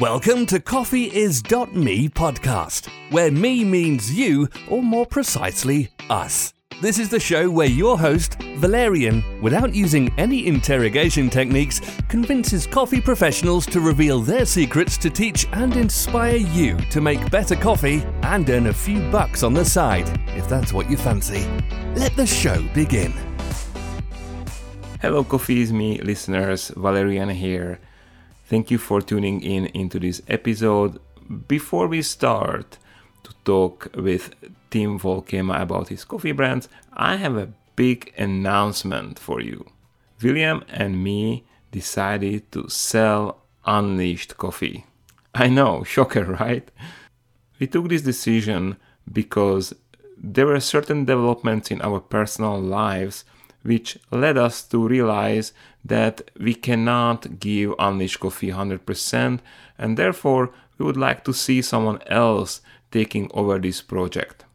Welcome to CoffeeIs.me podcast, where me means you, or more precisely, us. This is the show where your host, Valerian, without using any interrogation techniques, convinces coffee professionals to reveal their secrets to teach and inspire you to make better coffee and earn a few bucks on the side, if that's what you fancy. Let the show begin. Hello, Coffee is Me listeners, Valerian here. Thank you for tuning in into this episode. Before we start to talk with Tim Volkema about his coffee brands, I have a big announcement for you. William and me decided to sell Unleashed Coffee. I know, shocker, right? We took this decision because there were certain developments in our personal lives which led us to realize that we cannot give Unleash Coffee 100%, and therefore we would like to see someone else taking over this project.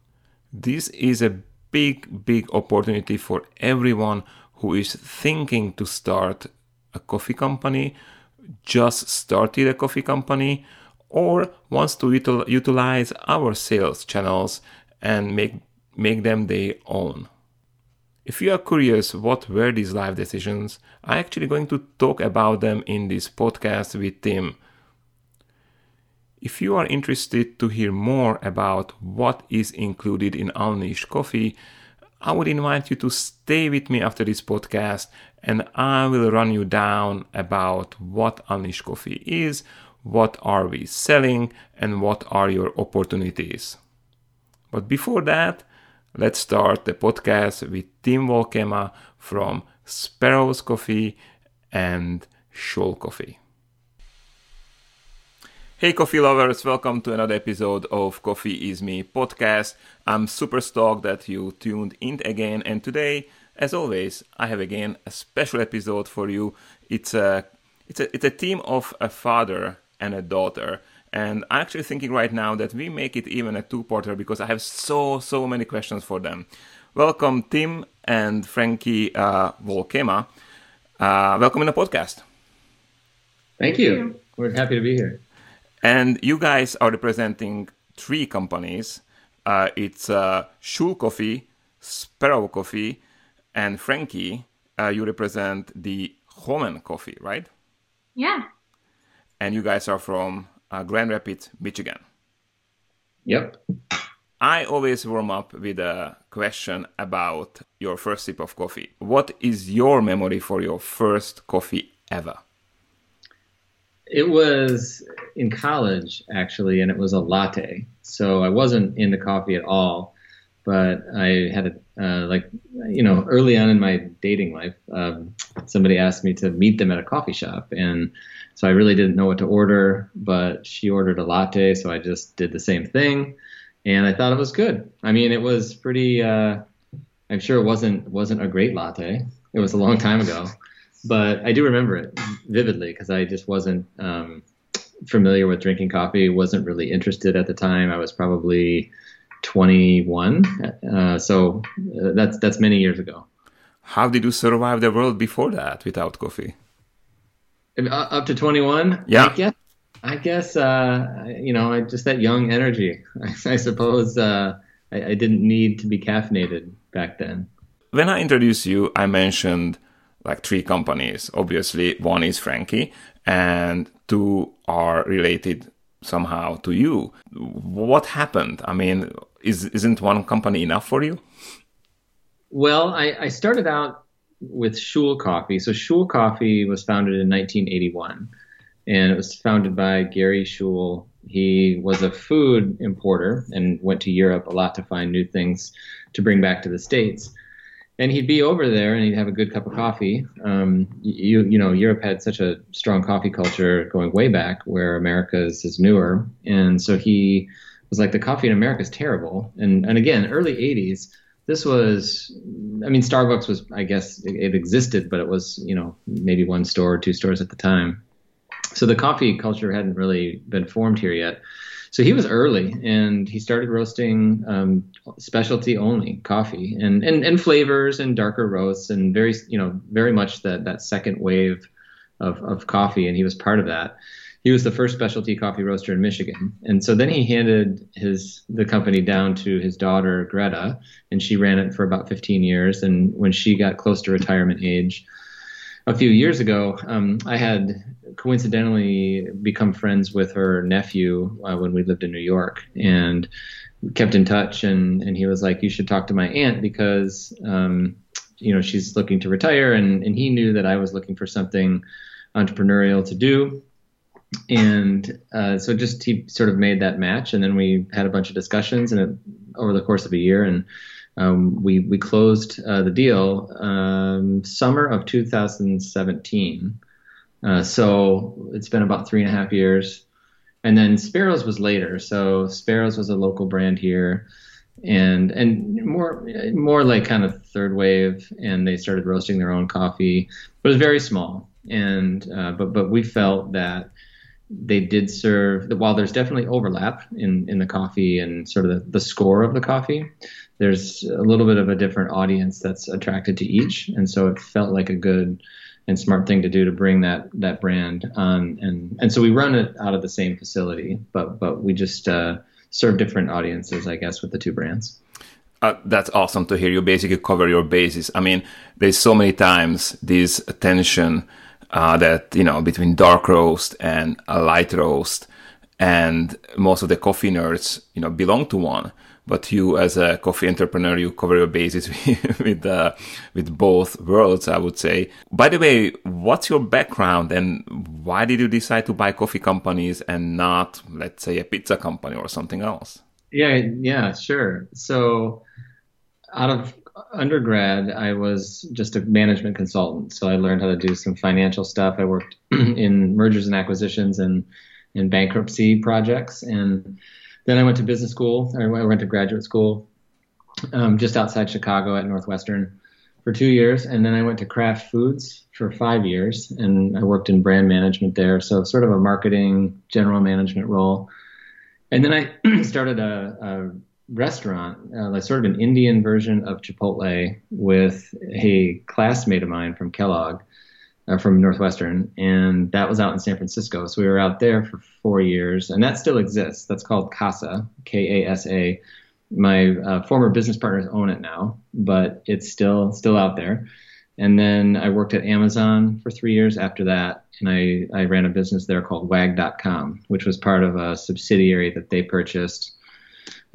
This is a big, big opportunity for everyone who is thinking to start a coffee company, just started a coffee company, or wants to util- utilize our sales channels and make, make them their own. If you are curious what were these life decisions, I'm actually going to talk about them in this podcast with Tim. If you are interested to hear more about what is included in Unleashed Coffee, I would invite you to stay with me after this podcast and I will run you down about what Unleashed Coffee is, what are we selling, and what are your opportunities. But before that, let's start the podcast with Tim Volkema from Sparrows Coffee and Schuil Coffee. Hey, coffee lovers, welcome to another episode of Coffee Is Me podcast. I'm super stoked that you tuned in again, and today, as always, I have again a special episode for you. It's a it's a it's a team of a father and a daughter and I'm actually thinking right now that we make it even a two-parter because I have so so many questions for them. Welcome, Tim and Frankie uh, Volkema. Uh, welcome in the podcast. Thank you. We're happy to be here. And you guys are representing three companies. Uh, it's uh, Schuil Coffee, Sparrow Coffee, and Frankie. Uh, you represent the Homan Coffee, right? Yeah. And you guys are from uh, Grand Rapids, Michigan. Yep. I always warm up with a question about your first sip of coffee. What is your memory for your first coffee ever? It was in college, actually, and it was a latte. So I wasn't into coffee at all, but I had a, uh, like, you know, early on in my dating life, um, somebody asked me to meet them at a coffee shop. And so I really didn't know what to order, but she ordered a latte, so I just did the same thing, and I thought it was good. I mean, it was pretty. Uh, I'm sure it wasn't wasn't a great latte. It was a long time ago, but I do remember it vividly because I just wasn't um, familiar with drinking coffee. wasn't really interested at the time. I was probably 21, uh, so uh, that's that's many years ago. How did you survive the world before that without coffee? Uh, up to 21 yeah. I guess i guess uh, you know just that young energy. I, suppose uh, I, I, didn't need to be caffeinated back then. When i introduced you i mentioned like three companies. Obviously one is frankie and two are related somehow to you. What happened? I mean is isn't one company enough for you well i, I started out with Schuil Coffee. So Schuil Coffee was founded in 1981, and it was founded by Gary Schuil. He was a food importer and went to Europe a lot to find new things to bring back to the states. And he'd be over there and he'd have a good cup of coffee. Um, you you know Europe had such a strong coffee culture going way back, where America's is newer, and so he was like the coffee in America is terrible. And and again, early 80s this was i mean starbucks was i guess it, it, existed but it was you know maybe one store or two stores at the time. So the coffee culture hadn't really been formed here yet. So he was early and he started roasting um, specialty only coffee and, and and flavors and darker roasts and very you know very much that that second wave of, of coffee. And he was part of that he was the first specialty coffee roaster in Michigan. And so then he handed his the company down to his daughter Greta, and she ran it for about 15 years. And when she got close to retirement age, a few years ago, um, I had coincidentally become friends with her nephew uh, when we lived in New York, and kept in touch. And and he was like, "You should talk to my aunt because." Um, you know she's looking to retire and, and he knew that i was looking for something entrepreneurial to do and uh, so just he sort of made that match, and then we had a bunch of discussions, and it, over the course of a year, and um, we we closed uh, the deal um, summer of 2017. Uh, so it's been about three and a half years, and then Sparrows was later. So Sparrows was a local brand here, and and more more like kind of third wave, and they started roasting their own coffee. It was very small, and uh, but but we felt that they did serve while there's definitely overlap in, in the coffee and sort of the, the score of the coffee there's a little bit of a different audience that's attracted to each. And so it felt like a good and smart thing to do to bring that that brand. On and and so we run it out of the same facility but but we just uh, serve different audiences i guess with the two brands. Uh, that's awesome to hear. You basically cover your bases. I mean there's so many times this tension uh, that you know between dark roast and a light roast, and most of the coffee nerds you know belong to one. But you, as a coffee entrepreneur, you cover your bases with uh, with both worlds, I would say. By the way, what's your background and why did you decide to buy coffee companies and not, let's say, a pizza company or something else? Yeah, yeah, sure. So, out of undergrad, I was just a management consultant. So I learned how to do some financial stuff. I worked in mergers and acquisitions and in bankruptcy projects. And then I went to business school. I went to graduate school um, just outside Chicago at Northwestern for two years. And then I went to Kraft Foods for five years. And I worked in brand management there. So sort of a marketing, general management role. And then I started a, a restaurant, uh, like sort of an Indian version of Chipotle, with a classmate of mine from Kellogg, uh, from Northwestern, and that was out in San Francisco. So we were out there for four years, and that still exists. That's called Kasa, K A S A. My uh, former business partners own it now, but it's still still out there. And then I worked at Amazon for three years after that, and I, I ran a business there called Wag.com, which was part of a subsidiary that they purchased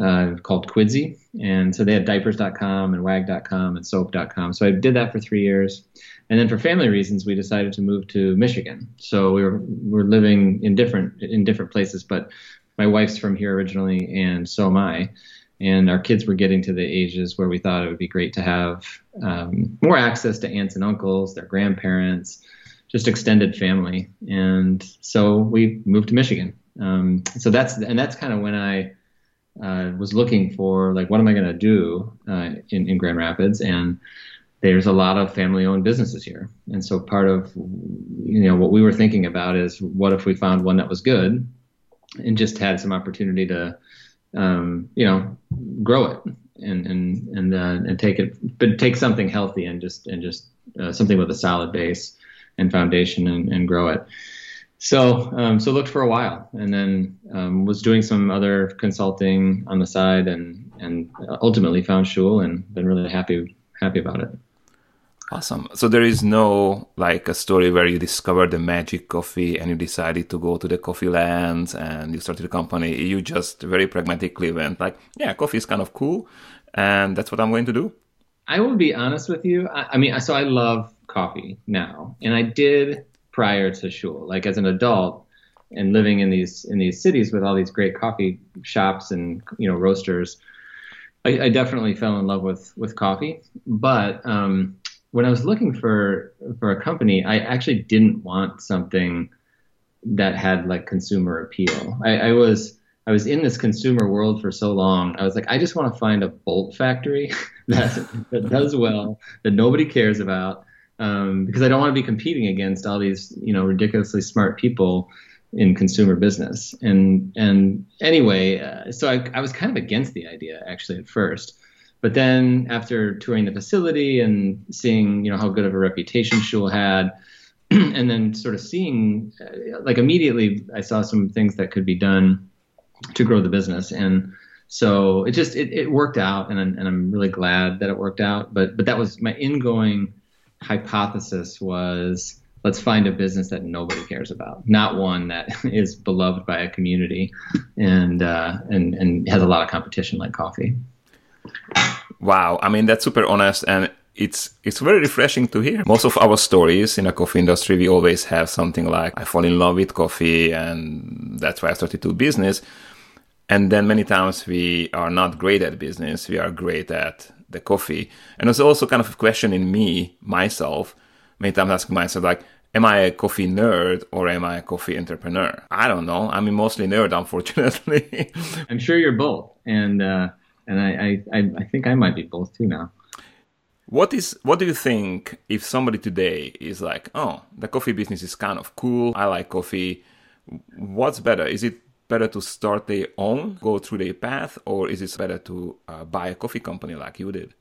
uh, called Quidsy. And so they had diapers.com and wag.com and soap.com. So I did that for three years. And then for family reasons, we decided to move to Michigan. So we were, we were living in different, in different places, but my wife's from here originally and so am I. And our kids were getting to the ages where we thought it would be great to have um, more access to aunts and uncles, their grandparents, just extended family. And so we moved to Michigan. Um, so that's, and that's kind of when I, uh, was looking for like what am I going to do uh, in, in Grand Rapids, and there's a lot of family-owned businesses here, and so part of you know what we were thinking about is what if we found one that was good, and just had some opportunity to um, you know grow it and and and uh, and take it, but take something healthy and just and just uh, something with a solid base and foundation and, and grow it. So, um, so looked for a while, and then um, was doing some other consulting on the side, and and ultimately found Schuil, and been really happy happy about it. Awesome. So there is no like a story where you discovered the magic coffee and you decided to go to the coffee lands and you started a company. You just very pragmatically went like, yeah, coffee is kind of cool, and that's what I'm going to do. I will be honest with you. I, I mean, so I love coffee now, and I did prior to Schuil. Like as an adult and living in these in these cities with all these great coffee shops and you know roasters, I, I definitely fell in love with with coffee. But um, when I was looking for for a company, I actually didn't want something that had like consumer appeal. I, I was I was in this consumer world for so long. I was like, I just want to find a bolt factory that that does well, that nobody cares about, um, because I don't want to be competing against all these you know ridiculously smart people in consumer business. And and anyway, uh, so I, I was kind of against the idea actually at first, but then after touring the facility and seeing you know how good of a reputation Schuil had, and then sort of seeing, uh, like immediately, I saw some things that could be done to grow the business, and so it just it, it worked out, and I'm, and I'm really glad that it worked out. But but that was my ingoing hypothesis was let's find a business that nobody cares about, not one that is beloved by a community and uh, and and has a lot of competition like coffee. Wow, I mean that's super honest and it's it's very refreshing to hear. Most of our stories in a coffee industry, we always have something like I fall in love with coffee and that's why I started to business. And then many times we are not great at business, we are great at the coffee. And it's also kind of a question in me, myself, many times asking myself like, am I a coffee nerd or am I a coffee entrepreneur? I don't know. I'm mostly nerd, unfortunately. I'm sure you're both. And uh, and I, I, I think I might be both too now. What is what do you think if somebody today is like, oh, the coffee business is kind of cool. I like coffee. What's better? Is it better to start their own, go through their path, or is it better to uh, buy a coffee company like you did?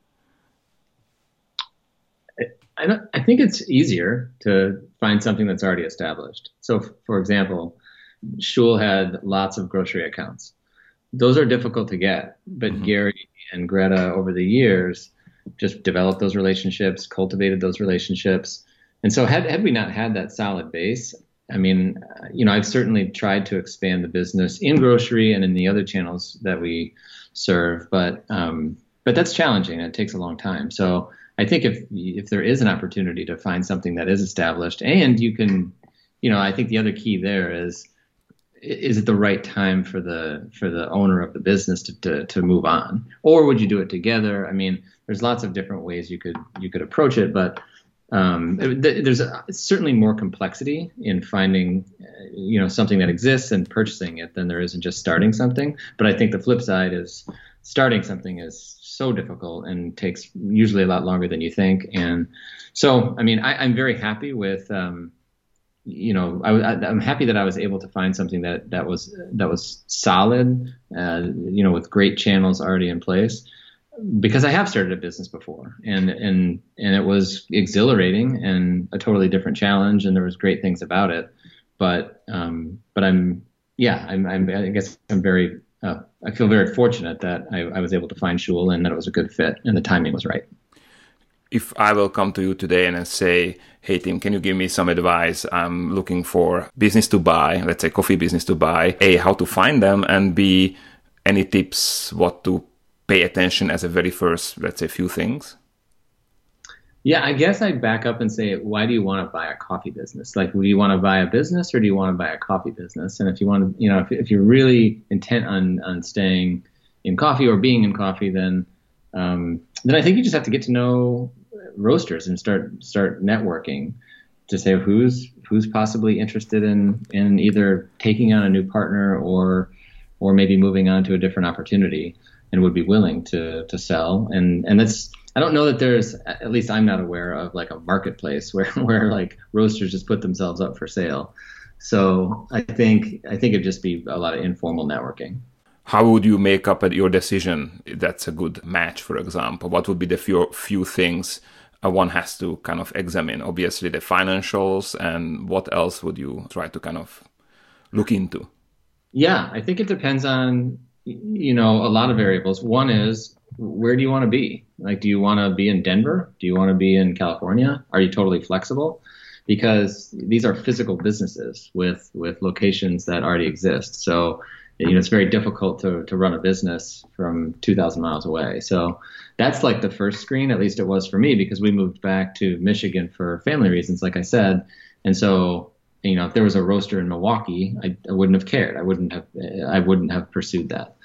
I, I think it's easier to find something that's already established. So, for example, Schuil had lots of grocery accounts. Those are difficult to get, but mm-hmm. Gary and Greta over the years just developed those relationships, cultivated those relationships. And so, had, had we not had that solid base, I mean, you know, I've certainly tried to expand the business in grocery and in the other channels that we serve, but um, but that's challenging. And it takes a long time. So I think if if there is an opportunity to find something that is established, and you can, you know, I think the other key there is is it the right time for the for the owner of the business to, to, to move on or would you do it together i mean there's lots of different ways you could you could approach it but um, there's a, certainly more complexity in finding you know something that exists and purchasing it than there is in just starting something. But i think the flip side is starting something is so difficult and takes usually a lot longer than you think. And so i mean I, am very happy with um, you know, I, am happy that I was able to find something that that was that was solid, uh, you know, with great channels already in place, because I have started a business before, and and and it was exhilarating and a totally different challenge, and there was great things about it, but um, but I'm yeah, I'm, I'm I guess I'm very uh, I feel very fortunate that I, I was able to find Schuil and that it was a good fit and the timing was right if I will come to you today and say, hey, Tim, can you give me some advice? I'm looking for business to buy, let's say coffee business to buy. A, how to find them, and B, any tips what to pay attention as a very first, let's say, few things? Yeah, I guess I'd back up and say, why do you want to buy a coffee business? Like, do you want to buy a business or do you want to buy a coffee business? And if you want to, you know, if, if you're really intent on, on staying in coffee or being in coffee, then um, then I think you just have to get to know roasters and start start networking to say who's who's possibly interested in in either taking on a new partner or or maybe moving on to a different opportunity and would be willing to to sell. And and that's I don't know that there's at least I'm not aware of like a marketplace where where like roasters just put themselves up for sale. So I think I think it'd just be a lot of informal networking. How would you make up your decision that's a good match for example? What would be the few few things uh, one has to kind of examine? Obviously the financials and what else would you try to kind of look into? Yeah i think it depends on you know a lot of variables. One is where do you want to be? Like do you want to be in denver? Do you want to be in california? Are you totally flexible? Because these are physical businesses with with locations that already exist. So you know, it's very difficult to, to run a business from 2,000 miles away. So that's like the first screen, at least it was for me, because we moved back to Michigan for family reasons, like I said. And so, you know, if there was a roaster in Milwaukee, I, I wouldn't have cared. I wouldn't have, I wouldn't have pursued that.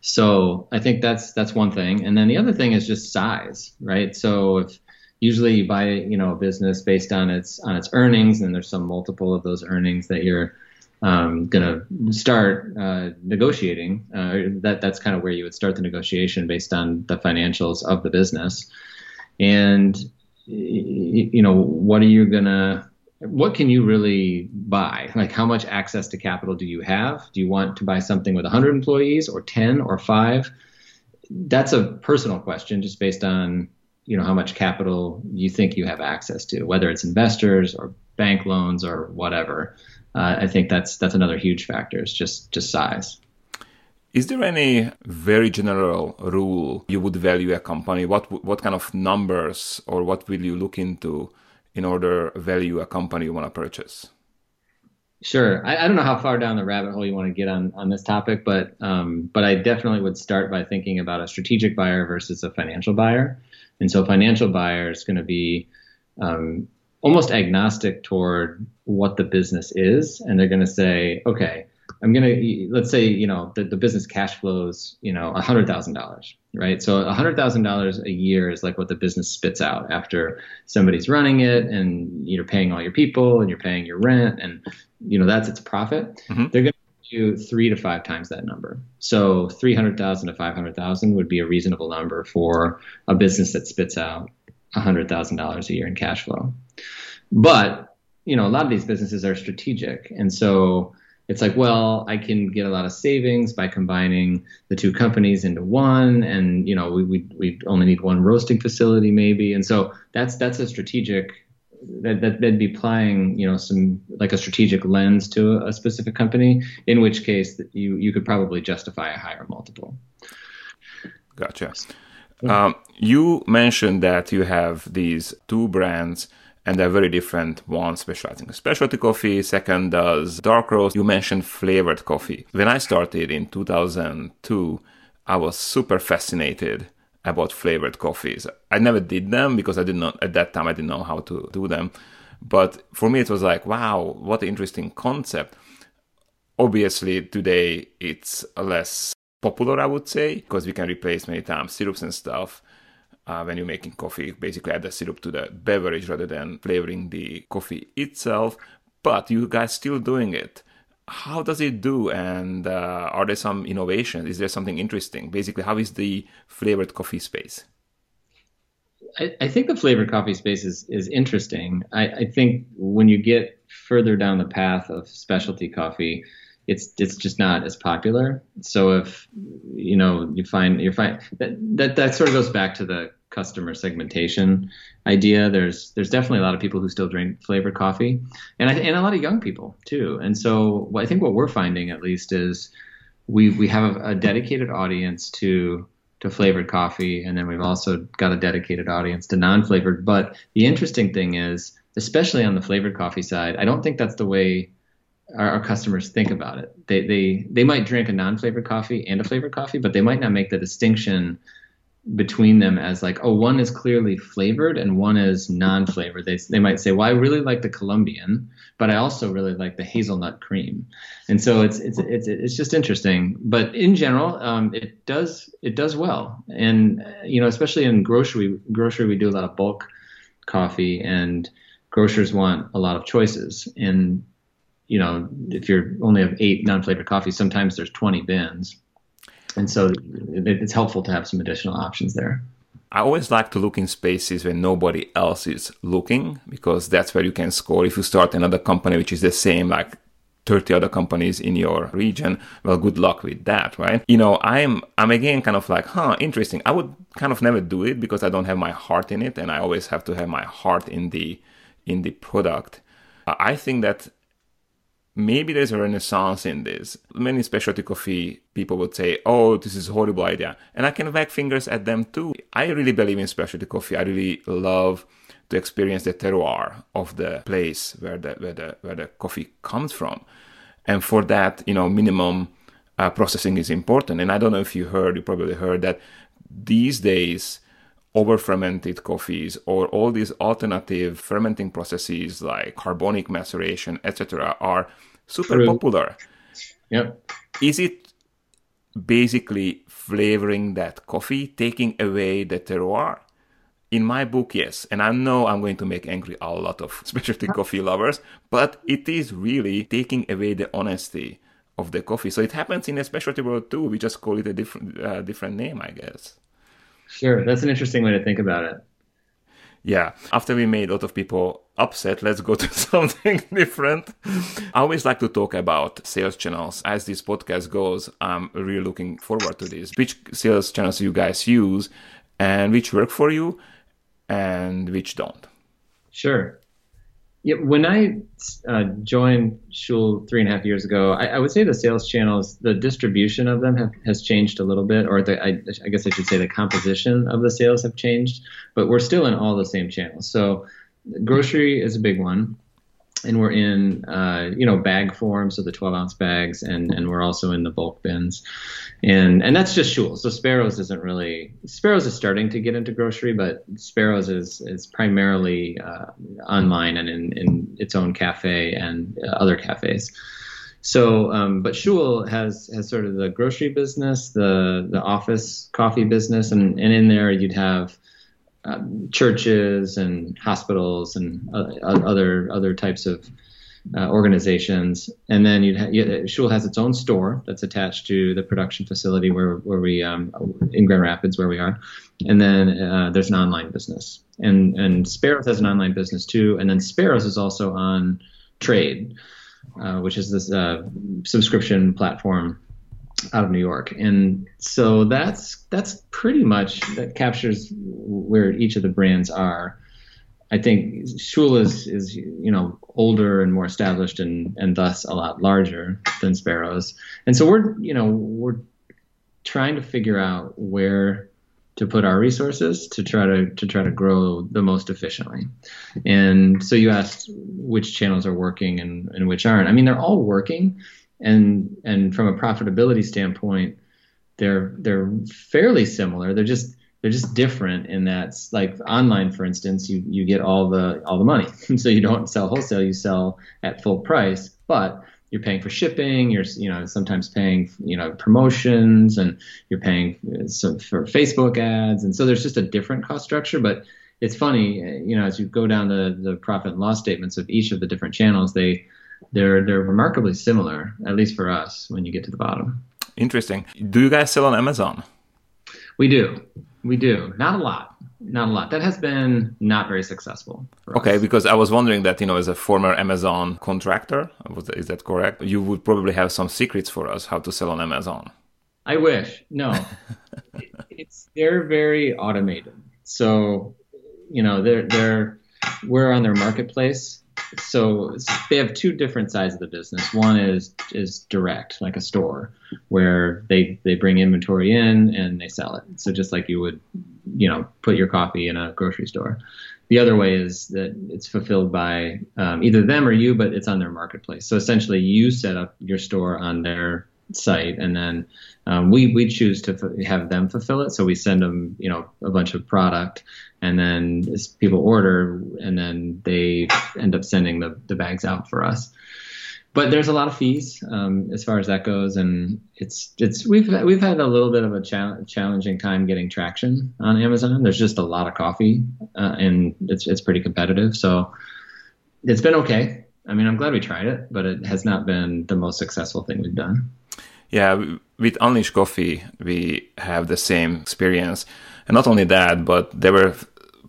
So I think that's that's one thing. And then the other thing is just size, right? So if usually you buy, you know, a business based on its on its earnings, and there's some multiple of those earnings that you're um, going to start uh, negotiating. Uh, that that's kind of where you would start the negotiation based on the financials of the business, and you know what are you gonna what can you really buy? Like, how much access to capital do you have? Do you want to buy something with 100 employees or 10 or 5? That's a personal question, just based on you know how much capital you think you have access to, whether it's investors or bank loans or whatever. Uh, I think that's that's another huge factor. It's just just size. Is there any very general rule you would value a company? What what kind of numbers or what will you look into in order value a company you want to purchase? Sure. I, I, don't know how far down the rabbit hole you want to get on, on this topic, but um, but I definitely would start by thinking about a strategic buyer versus a financial buyer. And so, a financial buyer is going to be um, almost agnostic toward what the business is, and they're going to say, okay, I'm gonna let's say you know the, the business cash flows you know a hundred thousand dollars, right? So a hundred thousand dollars a year is like what the business spits out after somebody's running it, and you're paying all your people, and you're paying your rent, and you know that's its profit. Mm-hmm. They're gonna do three to five times that number. So three hundred thousand to five hundred thousand would be a reasonable number for a business that spits out a hundred thousand dollars a year in cash flow. But you know a lot of these businesses are strategic, and so it's like, well, I can get a lot of savings by combining the two companies into one, and you know, we we we only need one roasting facility maybe, and so that's that's a strategic that, that they'd be applying you know some like a strategic lens to a, a specific company, in which case you you could probably justify a higher multiple. Gotcha. Um, you mentioned that you have these two brands and they're very different. One specializing in specialty coffee, second does dark roast. You mentioned flavored coffee. When I started in 2002, I was super fascinated about flavored coffees. I never did them because I did not at that time I didn't know how to do them. But for me it was like, wow, what an interesting concept. Obviously today it's less popular I would say because we can replace many times syrups and stuff uh, when you're making coffee, basically add the syrup to the beverage rather than flavoring the coffee itself. But you guys still doing it. How does it do? And uh, are there some innovations? Is there something interesting? Basically, how is the flavored coffee space? I, I think the flavored coffee space is is interesting. I, I think when you get further down the path of specialty coffee, it's it's just not as popular. So if you know you find you find that, that that sort of goes back to the customer segmentation idea. There's there's definitely a lot of people who still drink flavored coffee, and I, and a lot of young people too. And so I think what we're finding at least is we we have a, a dedicated audience to to flavored coffee, and then we've also got a dedicated audience to non-flavored. But the interesting thing is, especially on the flavored coffee side, I don't think that's the way our, our, customers think about it. They they they might drink a non-flavored coffee and a flavored coffee, but they might not make the distinction between them as like, oh, one is clearly flavored and one is non-flavored. They they might say, well, I really like the Colombian, but I also really like the hazelnut cream, and so it's it's it's it's just interesting. But in general, um, it does it does well, and you know, especially in grocery grocery, we do a lot of bulk coffee, and grocers want a lot of choices, and you know, if you're only have eight non-flavored coffees, sometimes there's 20 bins. And so it's helpful to have some additional options there. I always like to look in spaces where nobody else is looking because that's where you can score. If you start another company which is the same, like 30 other companies in your region, well, good luck with that, right? You know, I'm I'm again kind of like, huh, interesting. I would kind of never do it because I don't have my heart in it, and I always have to have my heart in the in the product. I think that maybe there's a renaissance in this. Many specialty coffee people would say, oh, this is a horrible idea. And I can wag fingers at them too. I really believe in specialty coffee. I really love to experience the terroir of the place where the, where the, where the coffee comes from. And for that, you know, minimum uh, processing is important. And I don't know if you heard, you probably heard that these days, over fermented coffees or all these alternative fermenting processes like carbonic maceration, etc., are super True. popular. Yeah. Is it basically flavoring that coffee, taking away the terroir? In my book, yes. And I know I'm going to make angry a lot of specialty coffee lovers, but it is really taking away the honesty of the coffee. So it happens in a specialty world too. We just call it a different uh, different name, I guess. Sure, that's an interesting way to think about it. Yeah, after we made a lot of people upset, let's go to something different. I always like to talk about sales channels. As this podcast goes, I'm really looking forward to this. Which sales channels you guys use and which work for you and which don't? Sure. Yeah, when I uh, joined Schuil three and a half years ago, I, I, would say the sales channels, the distribution of them have, has changed a little bit, or the, I, I, guess I should say the composition of the sales have changed, but we're still in all the same channels. So grocery is a big one and we're in uh, you know bag form, so the 12 ounce bags, and and we're also in the bulk bins, and and that's just Schuil. So Sparrows isn't really Sparrows is starting to get into grocery, but Sparrows is is primarily uh, online and in, in its own cafe and other cafes. So, um, but Schuil has has sort of the grocery business, the the office coffee business, and and in there you'd have um, churches and hospitals and uh, other other types of uh, organizations. And then you'd ha- you, Schuil has its own store that's attached to the production facility where where we um, in Grand Rapids where we are. And then uh, there's an online business, and and Sparrows has an online business too. And then Sparrows is also on Trade, uh, which is this uh, subscription platform out of New York, and so that's that's pretty much that captures where each of the brands are. I think Schuil is is you know older and more established and and thus a lot larger than Sparrows, and so we're you know we're trying to figure out where to put our resources to try to to try to grow the most efficiently. And so you asked which channels are working and, and which aren't. I mean, they're all working, and and from a profitability standpoint, they're they're fairly similar. They're just they're just different in that like online for instance you you get all the all the money so you don't sell wholesale you sell at full price but you're paying for shipping you're you know sometimes paying you know promotions and you're paying uh, for facebook ads and so there's just a different cost structure but it's funny uh, you know as you go down the the profit and loss statements of each of the different channels they they're they're remarkably similar, at least for us, when you get to the bottom. Interesting. Do you guys sell on Amazon? We do. We do. Not a lot. Not a lot. That has been not very successful. okay, us. because I was wondering that you know, as a former Amazon contractor, is that correct? You would probably have some secrets for us how to sell on Amazon. I wish. No, it's they're very automated. So, you know, they're they're we're on their marketplace so they have two different sides of the business. One is is direct, like a store, where they they bring inventory in and they sell it. So just like you would, you know, put your coffee in a grocery store. The other way is that it's fulfilled by um, either them or you, but it's on their marketplace. So essentially, you set up your store on their site, and then um, we we choose to f- have them fulfill it. So we send them, you know, a bunch of product, and then people order, and then they end up sending the, the bags out for us. But there's a lot of fees um, as far as that goes, and it's it's we've we've had a little bit of a cha- challenging time getting traction on Amazon. There's just a lot of coffee, uh, and it's it's pretty competitive. So it's been okay. I mean, I'm glad we tried it, but it has not been the most successful thing we've done. Yeah, with Unleash Coffee, we have the same experience. And not only that, but there were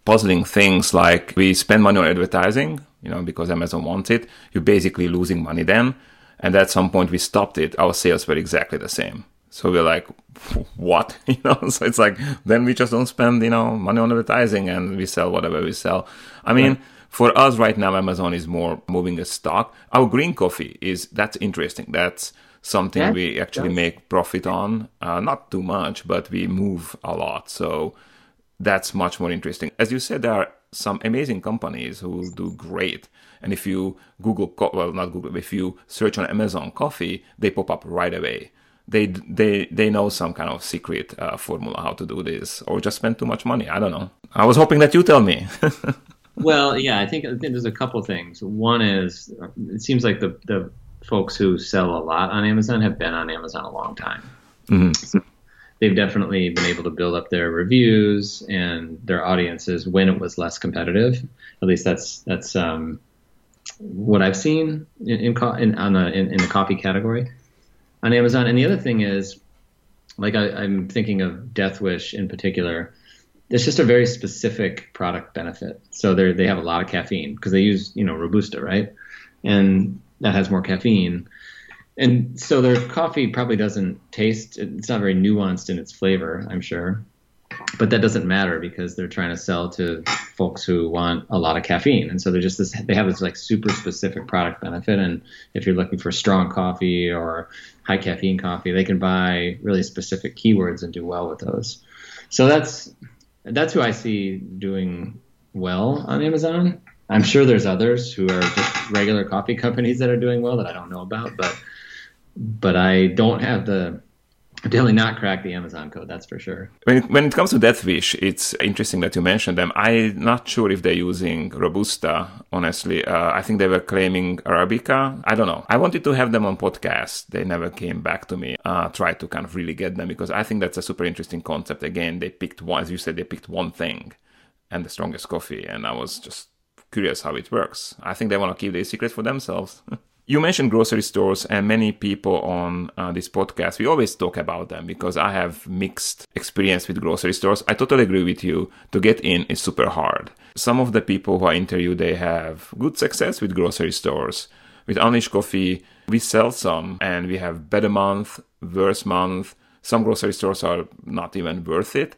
puzzling things like we spend money on advertising, you know, because Amazon wants it. You're basically losing money then. And at some point we stopped it. Our sales were exactly the same. So we're like, what? You know, so it's like, then we just don't spend, you know, money on advertising and we sell whatever we sell. I mean, right. for us right now, Amazon is more moving a stock. Our green coffee is, that's interesting. That's, something yeah, we actually make profit on. Uh, not too much, but we move a lot. So that's much more interesting. As you said, there are some amazing companies who do great. And if you Google, well, not Google, if you search on Amazon coffee, they pop up right away. They they they know some kind of secret uh, formula how to do this, or just spend too much money. I don't know. I was hoping that you tell me. well, yeah, I think, I think there's a couple things. One is it seems like the the folks who sell a lot on Amazon have been on Amazon a long time. Mm-hmm. So they've definitely been able to build up their reviews and their audiences when it was less competitive. At least that's that's um, what I've seen in in, in on the in, in, the coffee category on Amazon. And the other thing is, like I, I'm thinking of Death Wish in particular. It's just a very specific product benefit. So they they have a lot of caffeine because they use you know robusta, right? And that has more caffeine. And so their coffee probably doesn't taste, it's not very nuanced in its flavor, I'm sure. but that doesn't matter because they're trying to sell to folks who want a lot of caffeine and so they're just this they have this like super specific product benefit and if you're looking for strong coffee or high caffeine coffee they can buy really specific keywords and do well with those so that's that's who i see doing well on amazon i'm sure there's others who are just regular coffee companies that are doing well that i don't know about but but i don't have the definitely not crack the Amazon code, that's for sure. When it, when it comes to Death Wish, it's interesting that you mentioned them. I'm not sure if they're using Robusta, honestly. Uh, I think they were claiming Arabica. I don't know. I wanted to have them on podcast. They never came back to me. Uh, try to kind of really get them because I think that's a super interesting concept. Again, they picked one, as you said, they picked one thing and the strongest coffee. And I was just curious how it works. I think they want to keep the secret for themselves. You mentioned grocery stores, and many people on uh, this podcast, we always talk about them because I have mixed experience with grocery stores. I totally agree with you. To get in is super hard. Some of the people who I interview, they have good success with grocery stores. With Unleash Coffee, we sell some and we have better month, worse month. Some grocery stores are not even worth it.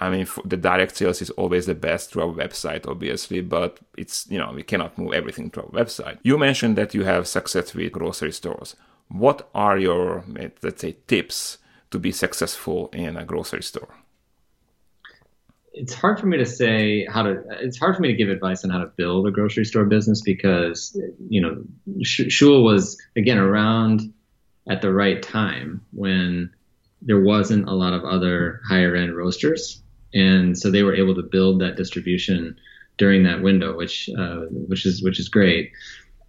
I mean, the direct sales is always the best through our website, obviously, but it's, you know, we cannot move everything to our website. You mentioned that you have success with grocery stores. What are your, let's say, tips to be successful in a grocery store? It's hard for me to say how to, it's hard for me to give advice on how to build a grocery store business because, you know, Schuil was, again, around at the right time when there wasn't a lot of other higher end roasters and so they were able to build that distribution during that window, which uh, which is which is great.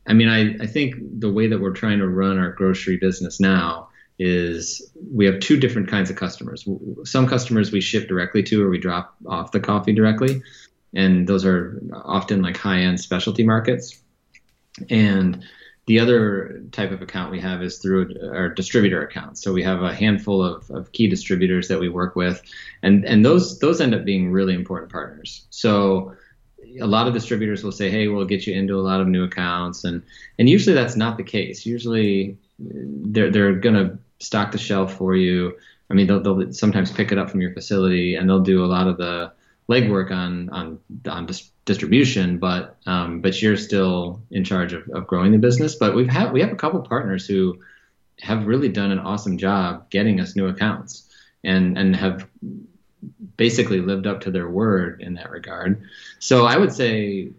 I mean, I, I think the way that we're trying to run our grocery business now is we have two different kinds of customers. Some customers we ship directly to, or we drop off the coffee directly, and those are often like high end specialty markets. And the other type of account we have is through our distributor accounts. So we have a handful of, of key distributors that we work with, and and those those end up being really important partners. So a lot of distributors will say, "Hey, we'll get you into a lot of new accounts," and and usually that's not the case. Usually they're they're going to stock the shelf for you. I mean, they'll, they'll sometimes pick it up from your facility, and they'll do a lot of the legwork on on on dis- distribution, but um, but you're still in charge of, of growing the business. But we've had we have a couple partners who have really done an awesome job getting us new accounts and and have basically lived up to their word in that regard. So I would say,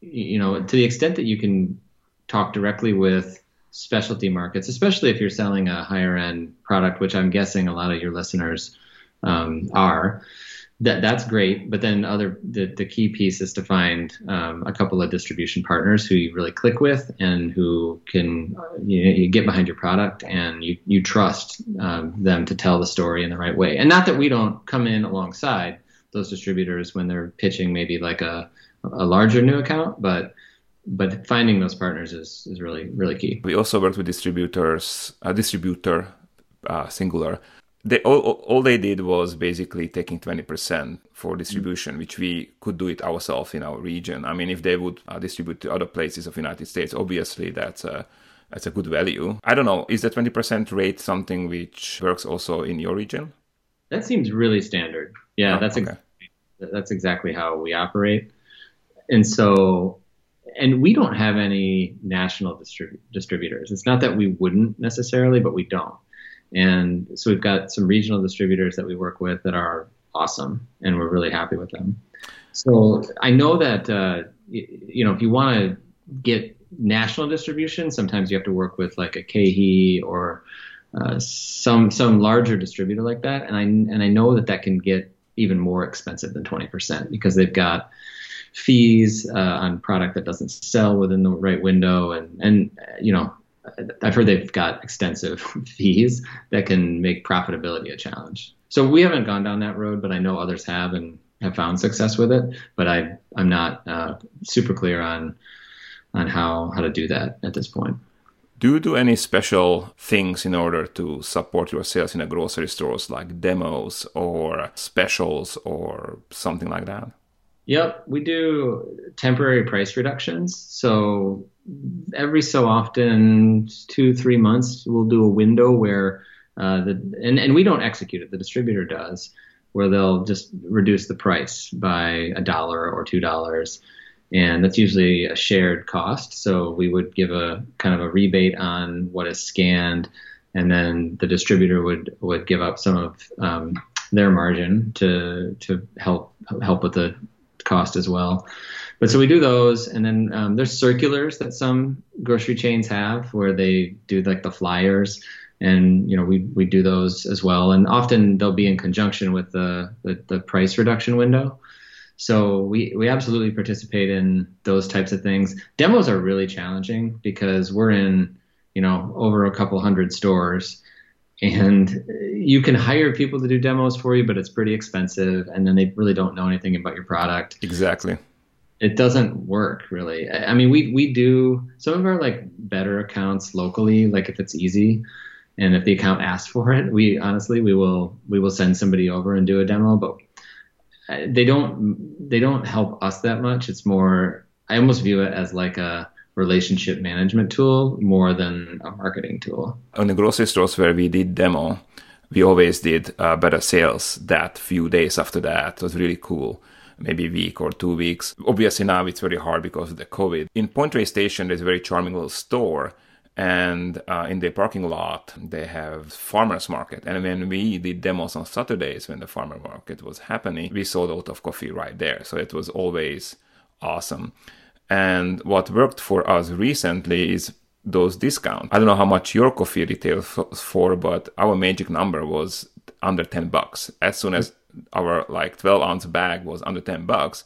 you know, to the extent that you can talk directly with specialty markets, especially if you're selling a higher end product, which I'm guessing a lot of your listeners um, are that that's great. But then other the, the key piece is to find um, a couple of distribution partners who you really click with and who can you, know, you get behind your product and you you trust um, them to tell the story in the right way. And not that we don't come in alongside those distributors when they're pitching maybe like a a larger new account, but but finding those partners is, is really really key. We also worked with distributors, a distributor uh, singular they all, all they did was basically taking 20% for distribution mm. which we could do it ourselves in our region. I mean if they would uh, distribute to other places of united states obviously that's a that's a good value. I don't know is the 20% rate something which works also in your region? That seems really standard. Yeah oh, that's okay. ex- that's exactly how we operate. And so and we don't have any national distrib- distributors. It's not that we wouldn't necessarily but we don't and so we've got some regional distributors that we work with that are awesome, and we're really happy with them. So I know that uh, you know if you want to get national distribution, sometimes you have to work with like a KeHE or uh, some some larger distributor like that, and I and I know that that can get even more expensive than 20% because they've got fees uh, on product that doesn't sell within the right window, and and you know I've heard they've got extensive fees that can make profitability a challenge. So we haven't gone down that road, but I know others have and have found success with it. But I I'm not uh, super clear on on how how to do that at this point. Do you do any special things in order to support your sales in a grocery stores, like demos or specials or something like that? Yep, we do temporary price reductions. So every so often, two three months, we'll do a window where uh, the and and we don't execute it. The distributor does, where they'll just reduce the price by a dollar or two dollars. And that's usually a shared cost. So we would give a kind of a rebate on what is scanned, and then the distributor would would give up some of um, their margin to to help help with the cost as well. But so we do those, and then um, there's circulars that some grocery chains have where they do like the flyers, and you know we we do those as well. And often they'll be in conjunction with the the, the price reduction window. So we we absolutely participate in those types of things. Demos are really challenging because we're in you know over a couple hundred stores and you can hire people to do demos for you but it's pretty expensive and then they really don't know anything about your product exactly it doesn't work really. I mean, we we do some of our like better accounts locally. Like if it's easy, and if the account asks for it, we honestly we will we will send somebody over and do a demo. But uh, they don't they don't help us that much. It's more I almost view it as like a relationship management tool more than a marketing tool. On the grocery stores where we did demo, we always did uh, better sales that few days after that. It was really cool maybe a week or two weeks. Obviously, now it's very hard because of the COVID. In Point Reyes Station, there's a very charming little store. And uh, in the parking lot, they have farmers market. And when we did demos on Saturdays, when the farmer market was happening, we sold a lot of coffee right there. So it was always awesome. And what worked for us recently is those discounts. I don't know how much your coffee retails for, but our magic number was under 10 bucks. As soon as our like 12 ounce bag was under 10 bucks,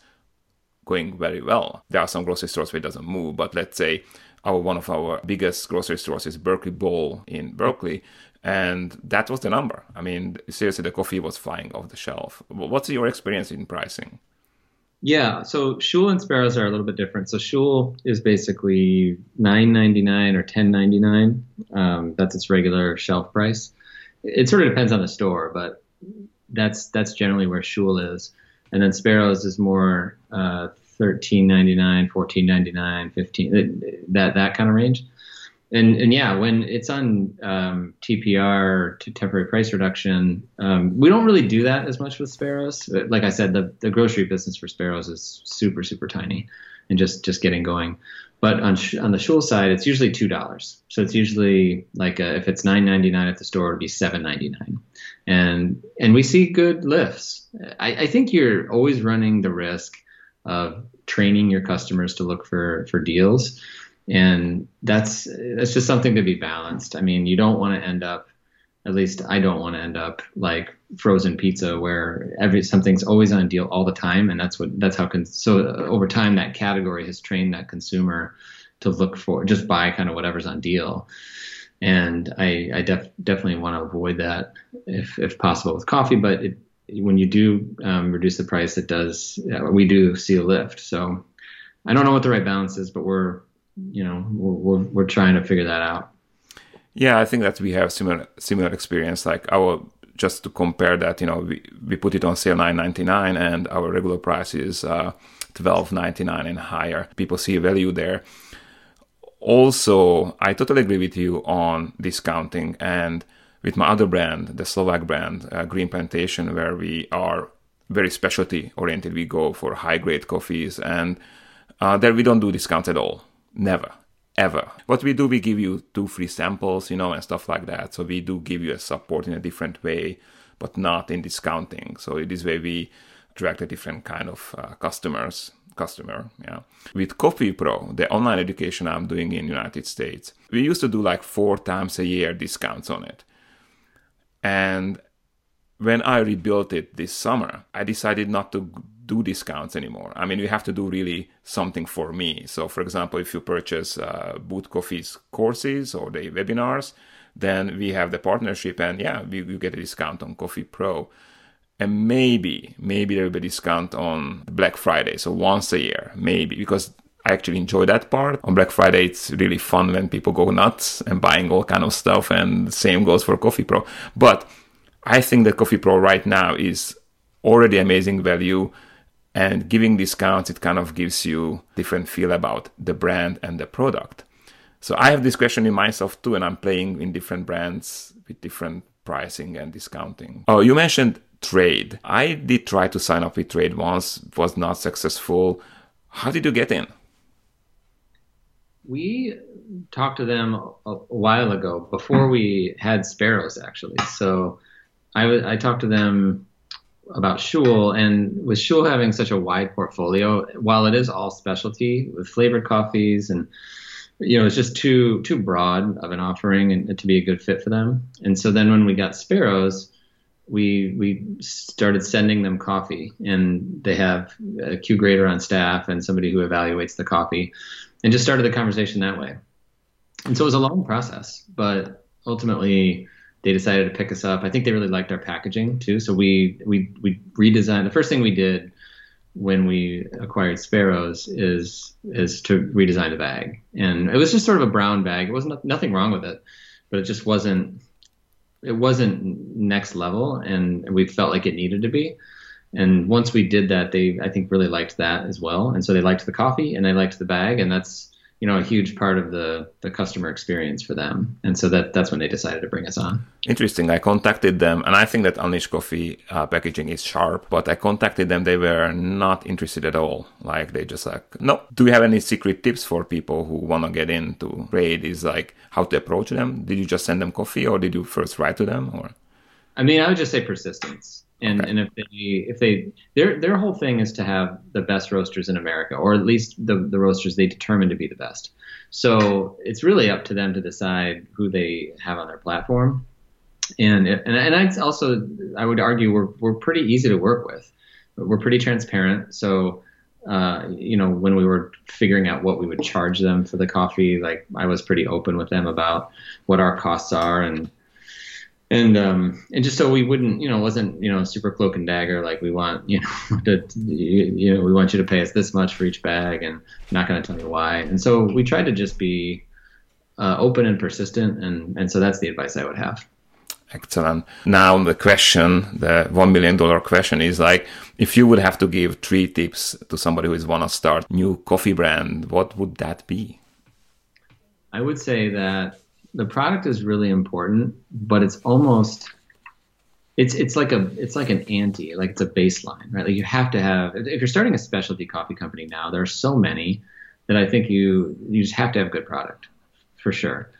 going very well. There are some grocery stores where it doesn't move, but let's say our one of our biggest grocery stores is Berkeley Bowl in Berkeley, and that was the number. I mean, seriously, the coffee was flying off the shelf. What's your experience in pricing? Yeah, so Schuil and Sparrows are a little bit different. So Schuil is basically nine ninety nine or ten ninety nine. Um, that's its regular shelf price. It sort of depends on the store, but that's that's generally where Schuil is, and then Sparrows is more uh, thirteen ninety nine, fourteen ninety nine, fifteen that that kind of range. And and yeah, when it's on um, TPR to temporary price reduction, um, we don't really do that as much with Sparrows. Like I said, the the grocery business for Sparrows is super super tiny, and just just getting going. But on on the Schuil side, it's usually two dollars. So it's usually like a, if it's nine ninety nine at the store, it'd be seven ninety nine, and and we see good lifts. I, I think you're always running the risk of training your customers to look for for deals, and that's that's just something to be balanced. I mean, you don't want to end up at least I don't want to end up like frozen pizza where every something's always on deal all the time, and that's what that's how con- so over time that category has trained that consumer to look for just buy kind of whatever's on deal, and I, I def- definitely want to avoid that if if possible with coffee, but it, when you do um, reduce the price, it does we do see a lift. So I don't know what the right balance is, but we're you know we're, we're, we're trying to figure that out. Yeah, I think that we have similar similar experience. Like our just to compare that, you know, we, we put it on sale nine ninety nine, and our regular price is uh, twelve ninety nine and higher. People see value there. Also, I totally agree with you on discounting and with my other brand, the Slovak brand, uh, Green Plantation, where we are very specialty oriented. We go for high grade coffees, and uh, there we don't do discounts at all. Never ever. What we do, we give you two free samples, you know, and stuff like that. So we do give you a support in a different way, but not in discounting. So this way, we attract a different kind of uh, customers customer yeah with coffee pro the online education i'm doing in united states we used to do like four times a year discounts on it and when i rebuilt it this summer i decided not to do discounts anymore. I mean, you have to do really something for me. So, for example, if you purchase uh, Boot Coffee's courses or the webinars, then we have the partnership, and yeah, you get a discount on Coffee Pro. And maybe, maybe there will be a discount on Black Friday. So once a year, maybe, because I actually enjoy that part. On Black Friday, it's really fun when people go nuts and buying all kind of stuff, and the same goes for Coffee Pro. But I think that Coffee Pro right now is already amazing value and giving discounts it kind of gives you different feel about the brand and the product so i have this question in myself too and i'm playing in different brands with different pricing and discounting oh you mentioned Trade. I did try to sign up with Trade once, was not successful. How did you get in? We talked to them a, while ago before we had sparrows actually. So I talked to them about Schuil, and with Schuil having such a wide portfolio, while it is all specialty with flavored coffees and you know, it's just too too broad of an offering and to be a good fit for them. And so then when we got sparrows, we we started sending them coffee, and they have a Q grader on staff and somebody who evaluates the coffee, and just started the conversation that way. And so it was a long process, but ultimately they decided to pick us up. I think they really liked our packaging too. So we we we redesigned. The first thing we did when we acquired Sparrows is is to redesign the bag, and it was just sort of a brown bag. It wasn't nothing wrong with it, but it just wasn't it wasn't next level, and we felt like it needed to be. And once we did that, they I think really liked that as well, and so they liked the coffee and they liked the bag, and that's you know a huge part of the the customer experience for them. And so that that's when they decided to bring us on. Interesting. I contacted them and i think that unleashed coffee uh, packaging is sharp but i contacted them. They were not interested at all. Like they just like no do you have any secret tips for people who want to get into trade? Is like how to approach them? Did you just send them coffee or did you first write to them or? I mean i would just say persistence and okay. and if they if they their their whole thing is to have the best roasters in America, or at least the the roasters they determine to be the best. So it's really up to them to decide who they have on their platform. And and and I also I would argue we're we're pretty easy to work with. We're pretty transparent. So uh, you know, when we were figuring out what we would charge them for the coffee, like I was pretty open with them about what our costs are and and um, and just so we wouldn't, you know, wasn't you know super cloak and dagger like we want, you know, to, you, know, we want you to pay us this much for each bag, and not going to tell you why. And so we tried to just be uh, open and persistent, and and so that's the advice I would have. Excellent. Now the question, the one million dollar question is like, if you would have to give three tips to somebody who is want to start new coffee brand, what would that be? I would say that the product is really important, but it's almost it's it's like a it's like an ante, like it's a baseline, right? Like you have to have if you're starting a specialty coffee company now, there are so many that I think you you just have to have good product for sure.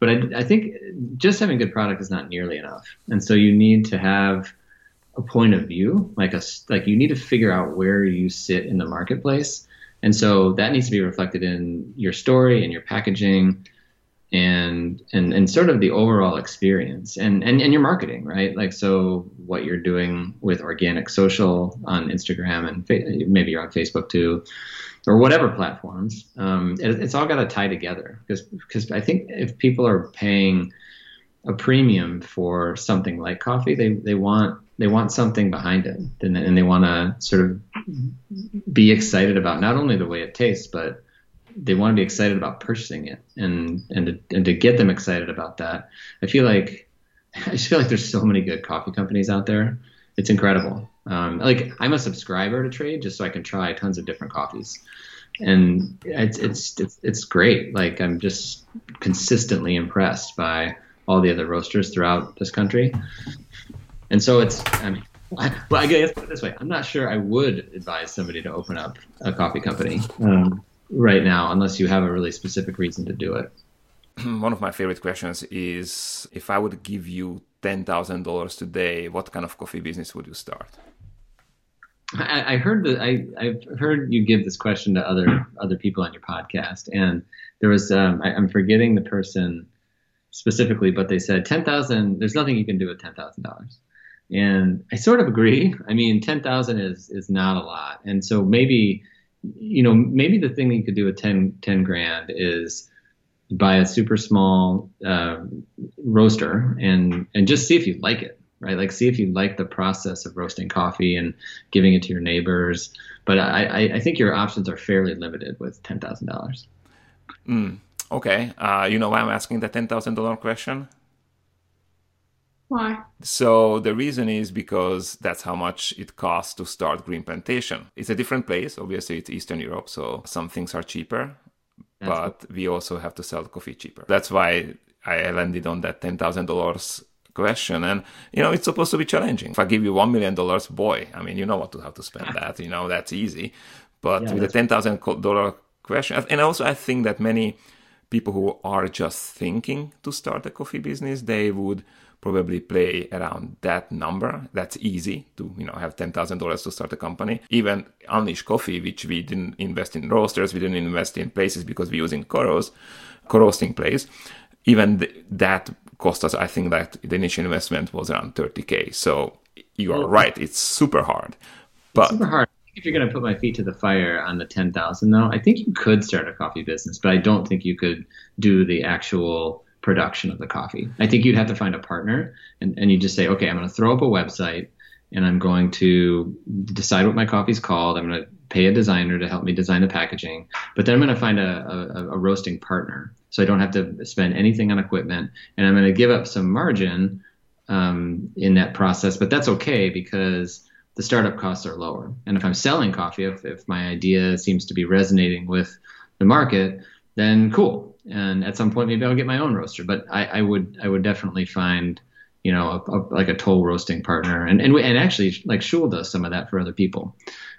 But I, I think just having good product is not nearly enough, and so you need to have a point of view, like a like you need to figure out where you sit in the marketplace, and so that needs to be reflected in your story and your packaging and and and sort of the overall experience. And, and and your marketing right? Like so what you're doing with organic social on instagram and fa- maybe you're on facebook too or whatever platforms um, it, it's all got to tie together. Because because i think if people are paying a premium for something like coffee they they want they want something behind it and, and they want to sort of be excited about not only the way it tastes but they want to be excited about purchasing it and and to, and to get them excited about that. I feel like i just feel like there's so many good coffee companies out there. It's incredible. Um, like i'm a subscriber to trade just so i can try tons of different coffees. And it's, it's it's it's great. Like i'm just consistently impressed by all the other roasters throughout this country. And so it's i mean well, I guess put it this way: I'm not sure I would advise somebody to open up a coffee company. Um, right now unless you have a really specific reason to do it. One of my favorite questions is if I would give you $10,000 today, what kind of coffee business would you start? I, I heard that I, I've heard you give this question to other other people on your podcast, and there was um, I, am forgetting the person specifically, but they said ten thousand. There's nothing you can do with ten thousand dollars, and I sort of agree. I mean, ten thousand is is not a lot, and so maybe you know, maybe the thing that you could do with 10, 10 grand is buy a super small uh, roaster and and just see if you like it, right? Like see if you like the process of roasting coffee and giving it to your neighbors. But I, I, think your options are fairly limited with ten thousand dollars. Mm, okay, uh, you know why I'm asking the ten thousand dollar question? Why? So the reason is because that's how much it costs to start green plantation. It's a different place. Obviously, it's Eastern Europe, so some things are cheaper, that's but cool. we also have to sell coffee cheaper. That's why I landed on that ten thousand dollars question. And, you know, it's supposed to be challenging. If I give you $1 million, boy, I mean, you know what to have to spend that, you know, that's easy. But yeah, with a $10,000 question, and also I think that many people who are just thinking to start a coffee business, they would probably play around that number. That's easy to, you know, have $10,000 to start a company. Even Unleash Coffee, which we didn't invest in roasters, we didn't invest in places because we're using Coros, co-roasting place. Even th- that cost us, I think that the initial investment was around 30K. So you are right. It's super hard. But super hard if you're going to put my feet to the fire on the 10,000 though, I think you could start a coffee business, but I don't think you could do the actual production of the coffee. I think you'd have to find a partner and, and you just say, okay, I'm going to throw up a website and I'm going to decide what my coffee's called. I'm going to pay a designer to help me design the packaging, but then I'm going to find a, a, a roasting partner. So I don't have to spend anything on equipment and I'm going to give up some margin um, in that process, but that's okay because the startup costs are lower. And if I'm selling coffee, if, if my idea seems to be resonating with the market, then cool. And at some point, maybe I'll get my own roaster. But I, I would I would definitely find you know a, a, like a toll roasting partner. And and and actually, like Schuil does some of that for other people.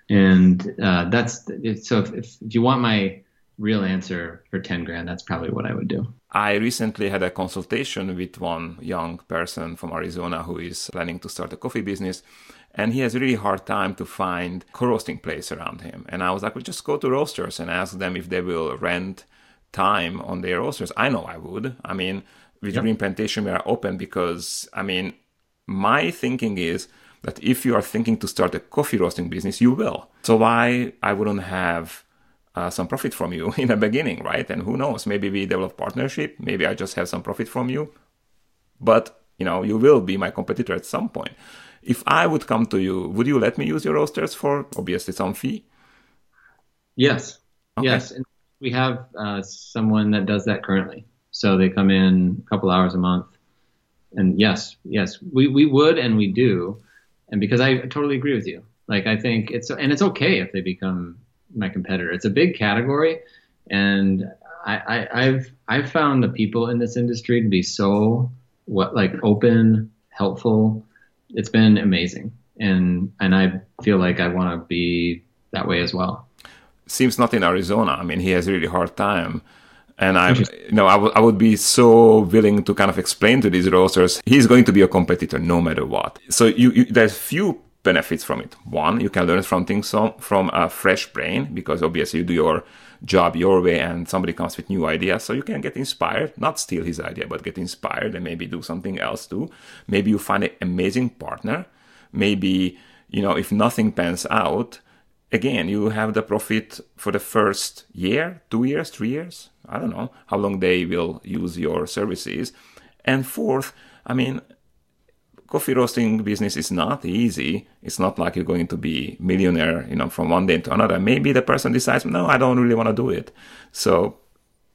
And uh, that's so if, if you want my real answer for 10 grand, that's probably what I would do. I recently had a consultation with one young person from Arizona who is planning to start a coffee business and he has a really hard time to find co-roasting place around him. And I was like, well, just go to roasters and ask them if they will rent time on their roasters. I know I would. I mean, with yep. Green Plantation, we are open because, I mean, my thinking is that if you are thinking to start a coffee roasting business, you will. So why I wouldn't have uh, some profit from you in the beginning, right? And who knows? Maybe we develop partnership. Maybe I just have some profit from you. But you know, you will be my competitor at some point. If I would come to you, would you let me use your roasters for obviously some fee? Yes. Okay. Yes. And we have uh, someone that does that currently. So they come in a couple hours a month. And yes, yes, we, we would and we do. And because I totally agree with you. Like I think it's and it's okay if they become my competitor. It's a big category and I, I, I've I've found the people in this industry to be so what like open, helpful. It's been amazing, and and I feel like I want to be that way as well. Seems not in Arizona. I mean, he has a really hard time. And I, you know, I, w- I would be so willing to kind of explain to these roasters, he's going to be a competitor no matter what. So you, you there's few benefits from it. One, you can learn from things from a fresh brain because obviously you do your job your way and somebody comes with new ideas so you can get inspired not steal his idea but get inspired and maybe do something else too maybe you find an amazing partner maybe you know if nothing pans out again you have the profit for the first year two years three years i don't know how long they will use your services and fourth i mean coffee roasting business is not easy. It's not like you're going to be millionaire, you know, from one day to another. Maybe the person decides, no, I don't really want to do it. So,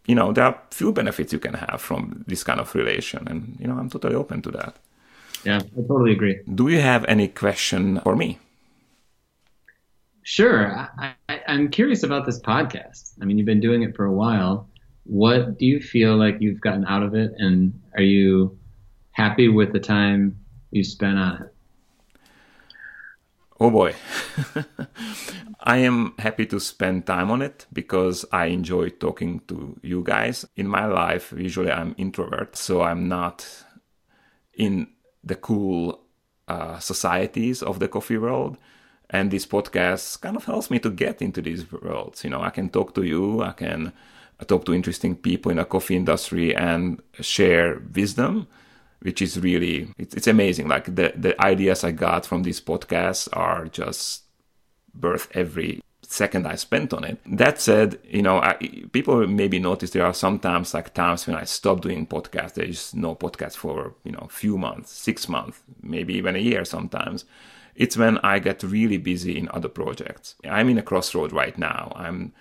you know, there are few benefits you can have from this kind of relation, and you know, I'm totally open to that. Yeah, I totally agree. Do you have any question for me? Sure. I, I'm curious about this podcast. I mean, you've been doing it for a while. What do you feel like you've gotten out of it, and are you happy with the time you spent on it? Oh boy. I am happy to spend time on it because I enjoy talking to you guys. In my life, usually I'm introvert, so I'm not in the cool uh, societies of the coffee world. And this podcast kind of helps me to get into these worlds. You know, I can talk to you, I can talk to interesting people in the coffee industry and share wisdom which is really it's, it's amazing. Like the the ideas i got from these podcasts are just worth every second i spent on it. That said you know I, people maybe notice there are sometimes like times when i stop doing podcasts. There's no podcast for you know few months six months maybe even a year sometimes it's when i get really busy in other projects i'm in a crossroad right now i'm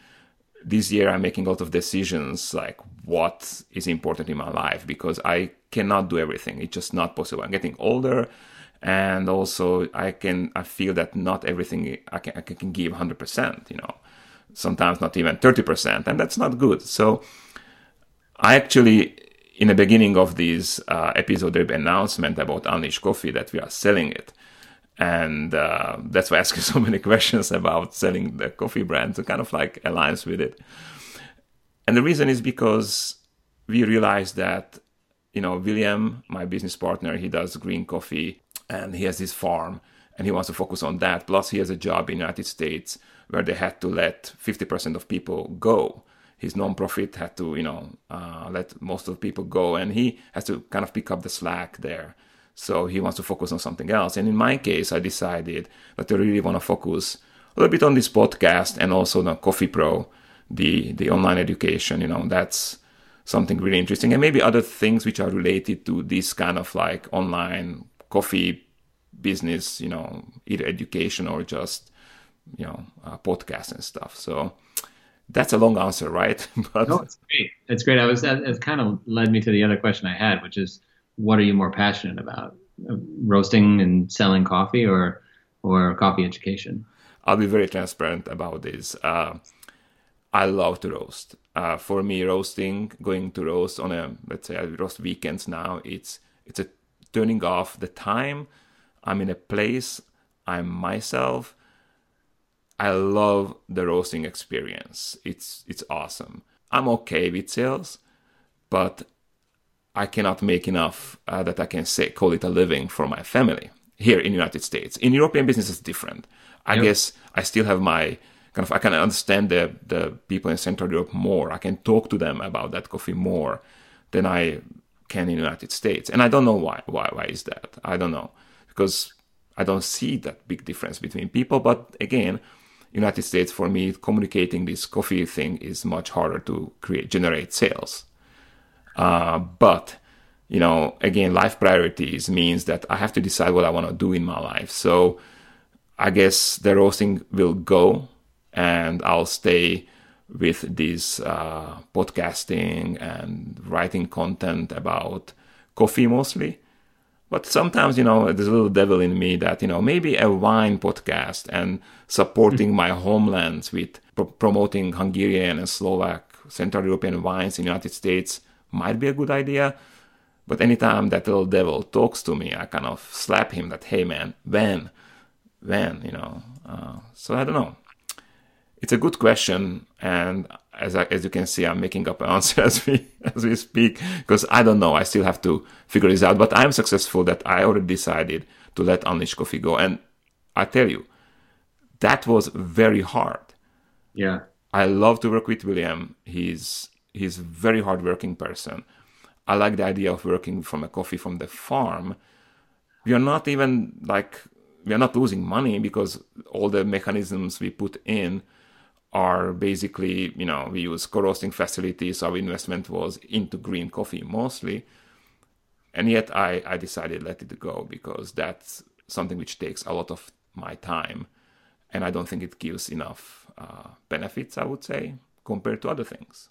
this year I'm making a lot of decisions like what is important in my life because I cannot do everything. It's just not possible. I'm getting older and also I can I feel that not everything I can I can give 100%, you know. Sometimes not even 30% and that's not good. So I actually in the beginning of this uh, episode, announcement about Unleashed Coffee that we are selling it. And uh, that's why I ask you so many questions about selling the coffee brand to kind of like aligns with it. And the reason is because we realized that, you know, William, my business partner, he does green coffee and he has his farm and he wants to focus on that. Plus, he has a job in the United States where they had to let 50% of people go. His nonprofit had to, you know, uh, let most of the people go, and he has to kind of pick up the slack there. So he wants to focus on something else. And in my case, I decided that I really want to focus a little bit on this podcast and also on Coffee Pro, the the online education. You know, that's something really interesting, and maybe other things which are related to this kind of like online coffee business. You know, either education or just you know uh, podcasts and stuff. So that's a long answer, right? but no, it's great. It's great. I was that, it kind of led me to the other question I had, which is, what are you more passionate about, roasting and selling coffee, or or coffee education? I'll be very transparent about this. Uh, I love to roast. Uh, for me, roasting, going to roast on a let's say I roast weekends now, it's it's a turning off the time. I'm in a place. I'm myself I love the roasting experience. It's it's awesome. I'm okay with sales, but I cannot make enough uh, that I can say call it a living for my family here in the United States. In European business, it's different. I yep. guess I still have my kind of I can understand the the people in Central Europe more. I can talk to them about that coffee more than I can in the United States, and I don't know why. Why why is that? I don't know because I don't see that big difference between people. But again, United States, for me, communicating this coffee thing is much harder to create, generate sales. Uh, but, you know, again, life priorities means that I have to decide what I want to do in my life. So I guess the roasting will go and I'll stay with this uh, podcasting and writing content about coffee mostly. But sometimes, you know, there's a little devil in me that, you know, maybe a wine podcast and supporting my homelands with pro- promoting Hungarian and Slovak, Central European wines in the United States might be a good idea. But anytime that little devil talks to me, I kind of slap him that, hey man, when? When, you know? Uh, so I don't know. It's a good question. And as I, as you can see, I'm making up an answer as we as we speak because I don't know. I still have to figure this out. But I'm successful that I already decided to let Unleashed Coffee go, and I tell you, that was very hard. Yeah, I love to work with William. He's he's a very hardworking person. I like the idea of working from a coffee from the farm. We are not even like we are not losing money because all the mechanisms we put in are basically, you know, we use co-roasting facilities. Our investment was into green coffee mostly. And yet I, I decided let it go because that's something which takes a lot of my time. And I don't think it gives enough uh, benefits, I would say, compared to other things.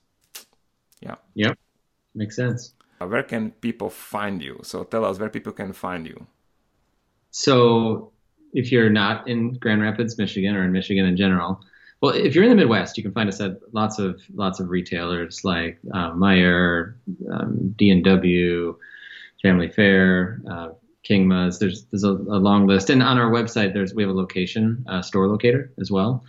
Yeah. Yeah. Makes sense. Uh, where can people find you? So tell us where people can find you. So if you're not in Grand Rapids, Michigan, or in Michigan in general, well, if you're in the Midwest, you can find us at lots of lots of retailers like uh, Meijer, um, D and W, Family Fare, uh, Kingma's. There's there's a, a, long list, and on our website, there's we have a location uh, store locator as well.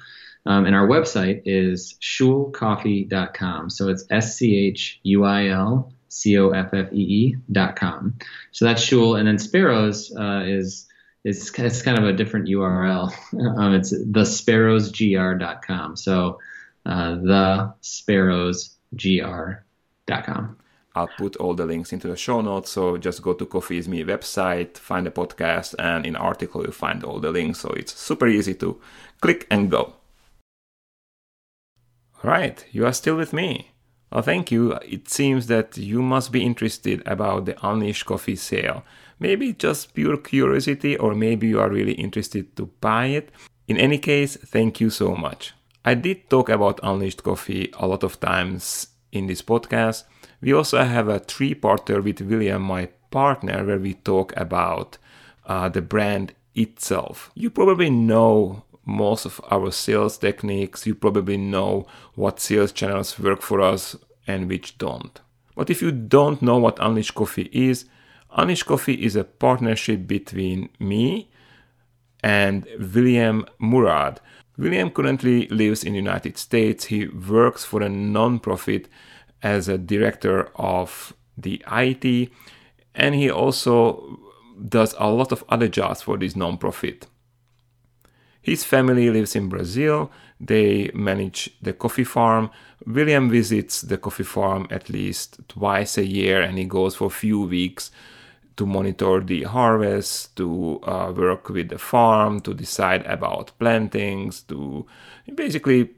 Um, and our website is schuilcoffee.com. So it's S C H U I L C O F F E E dot com. So that's Schuil, and then Sparrows uh, is it's, it's kind of a different URL. Um, it's thesparrowsgr.com. So uh, thesparrowsgr.com. I'll put all the links into the show notes. So just go to Coffee is Me website, find the podcast, and in article you'll find all the links. So it's super easy to click and go. Right, you are still with me. Well, thank you. It seems that you must be interested about the Unleashed Coffee sale. Maybe just pure curiosity, or maybe you are really interested to buy it. In any case, thank you so much. I did talk about Unleashed Coffee a lot of times in this podcast. We also have a three parter with William, my partner, where we talk about uh, the brand itself. You probably know most of our sales techniques. You probably know what sales channels work for us and which don't. But if you don't know what Unleashed Coffee is, Unleashed Coffee is a partnership between me and William Murad. William currently lives in the United States. He works for a non-profit as a director of the IT, and he also does a lot of other jobs for this non-profit. His family lives in Brazil. They manage the coffee farm. William visits the coffee farm at least twice a year and he goes for a few weeks to monitor the harvest, to uh, work with the farm, to decide about plantings, to basically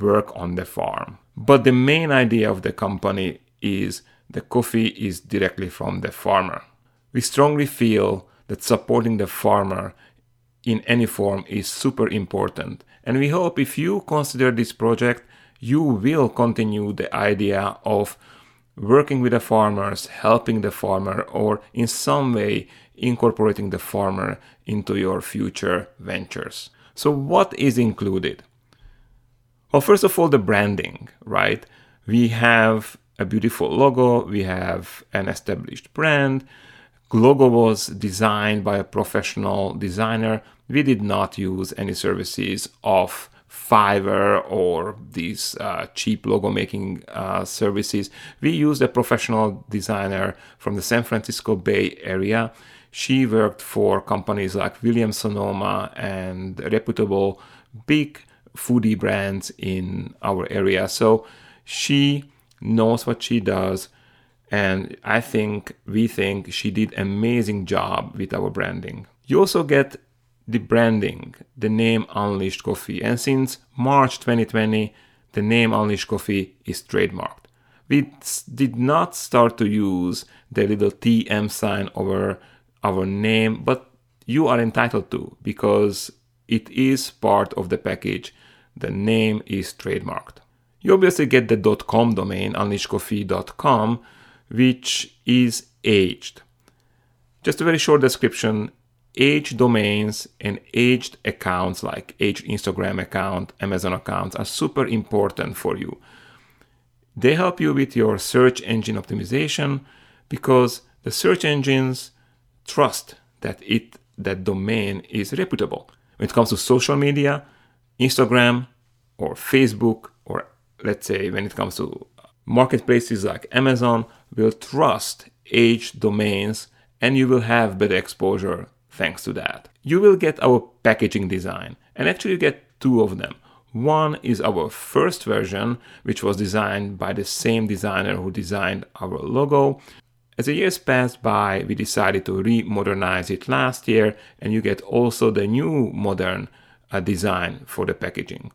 work on the farm. But the main idea of the company is the coffee is directly from the farmer. We strongly feel that supporting the farmer in any form is super important. And we hope if you consider this project, you will continue the idea of working with the farmers, helping the farmer, or in some way incorporating the farmer into your future ventures. So, what is included? Well, first of all, the branding, right? We have a beautiful logo, we have an established brand. Logo was designed by a professional designer. We did not use any services of Fiverr or these uh, cheap logo making uh, services. We used a professional designer from the San Francisco Bay Area. She worked for companies like Williams Sonoma and reputable big foodie brands in our area. So she knows what she does. And I think, we think she did amazing job with our branding. You also get the branding, the name Unleashed Coffee. And since March 2020, the name Unleashed Coffee is trademarked. We did not start to use the little TM sign over our name, but you are entitled to because it is part of the package. The name is trademarked. You obviously get the .com domain, unleashedcoffee.com, which is aged. Just a very short description aged domains and aged accounts like aged Instagram account, Amazon accounts are super important for you. They help you with your search engine optimization because the search engines trust that it that domain is reputable. When it comes to social media, Instagram or Facebook or let's say when it comes to marketplaces like Amazon will trust aged domains and you will have better exposure thanks to that. You will get our packaging design, and actually you get two of them. One is our first version, which was designed by the same designer who designed our logo. As the years passed by, we decided to re-modernize it last year, and you get also the new modern uh, design for the packaging.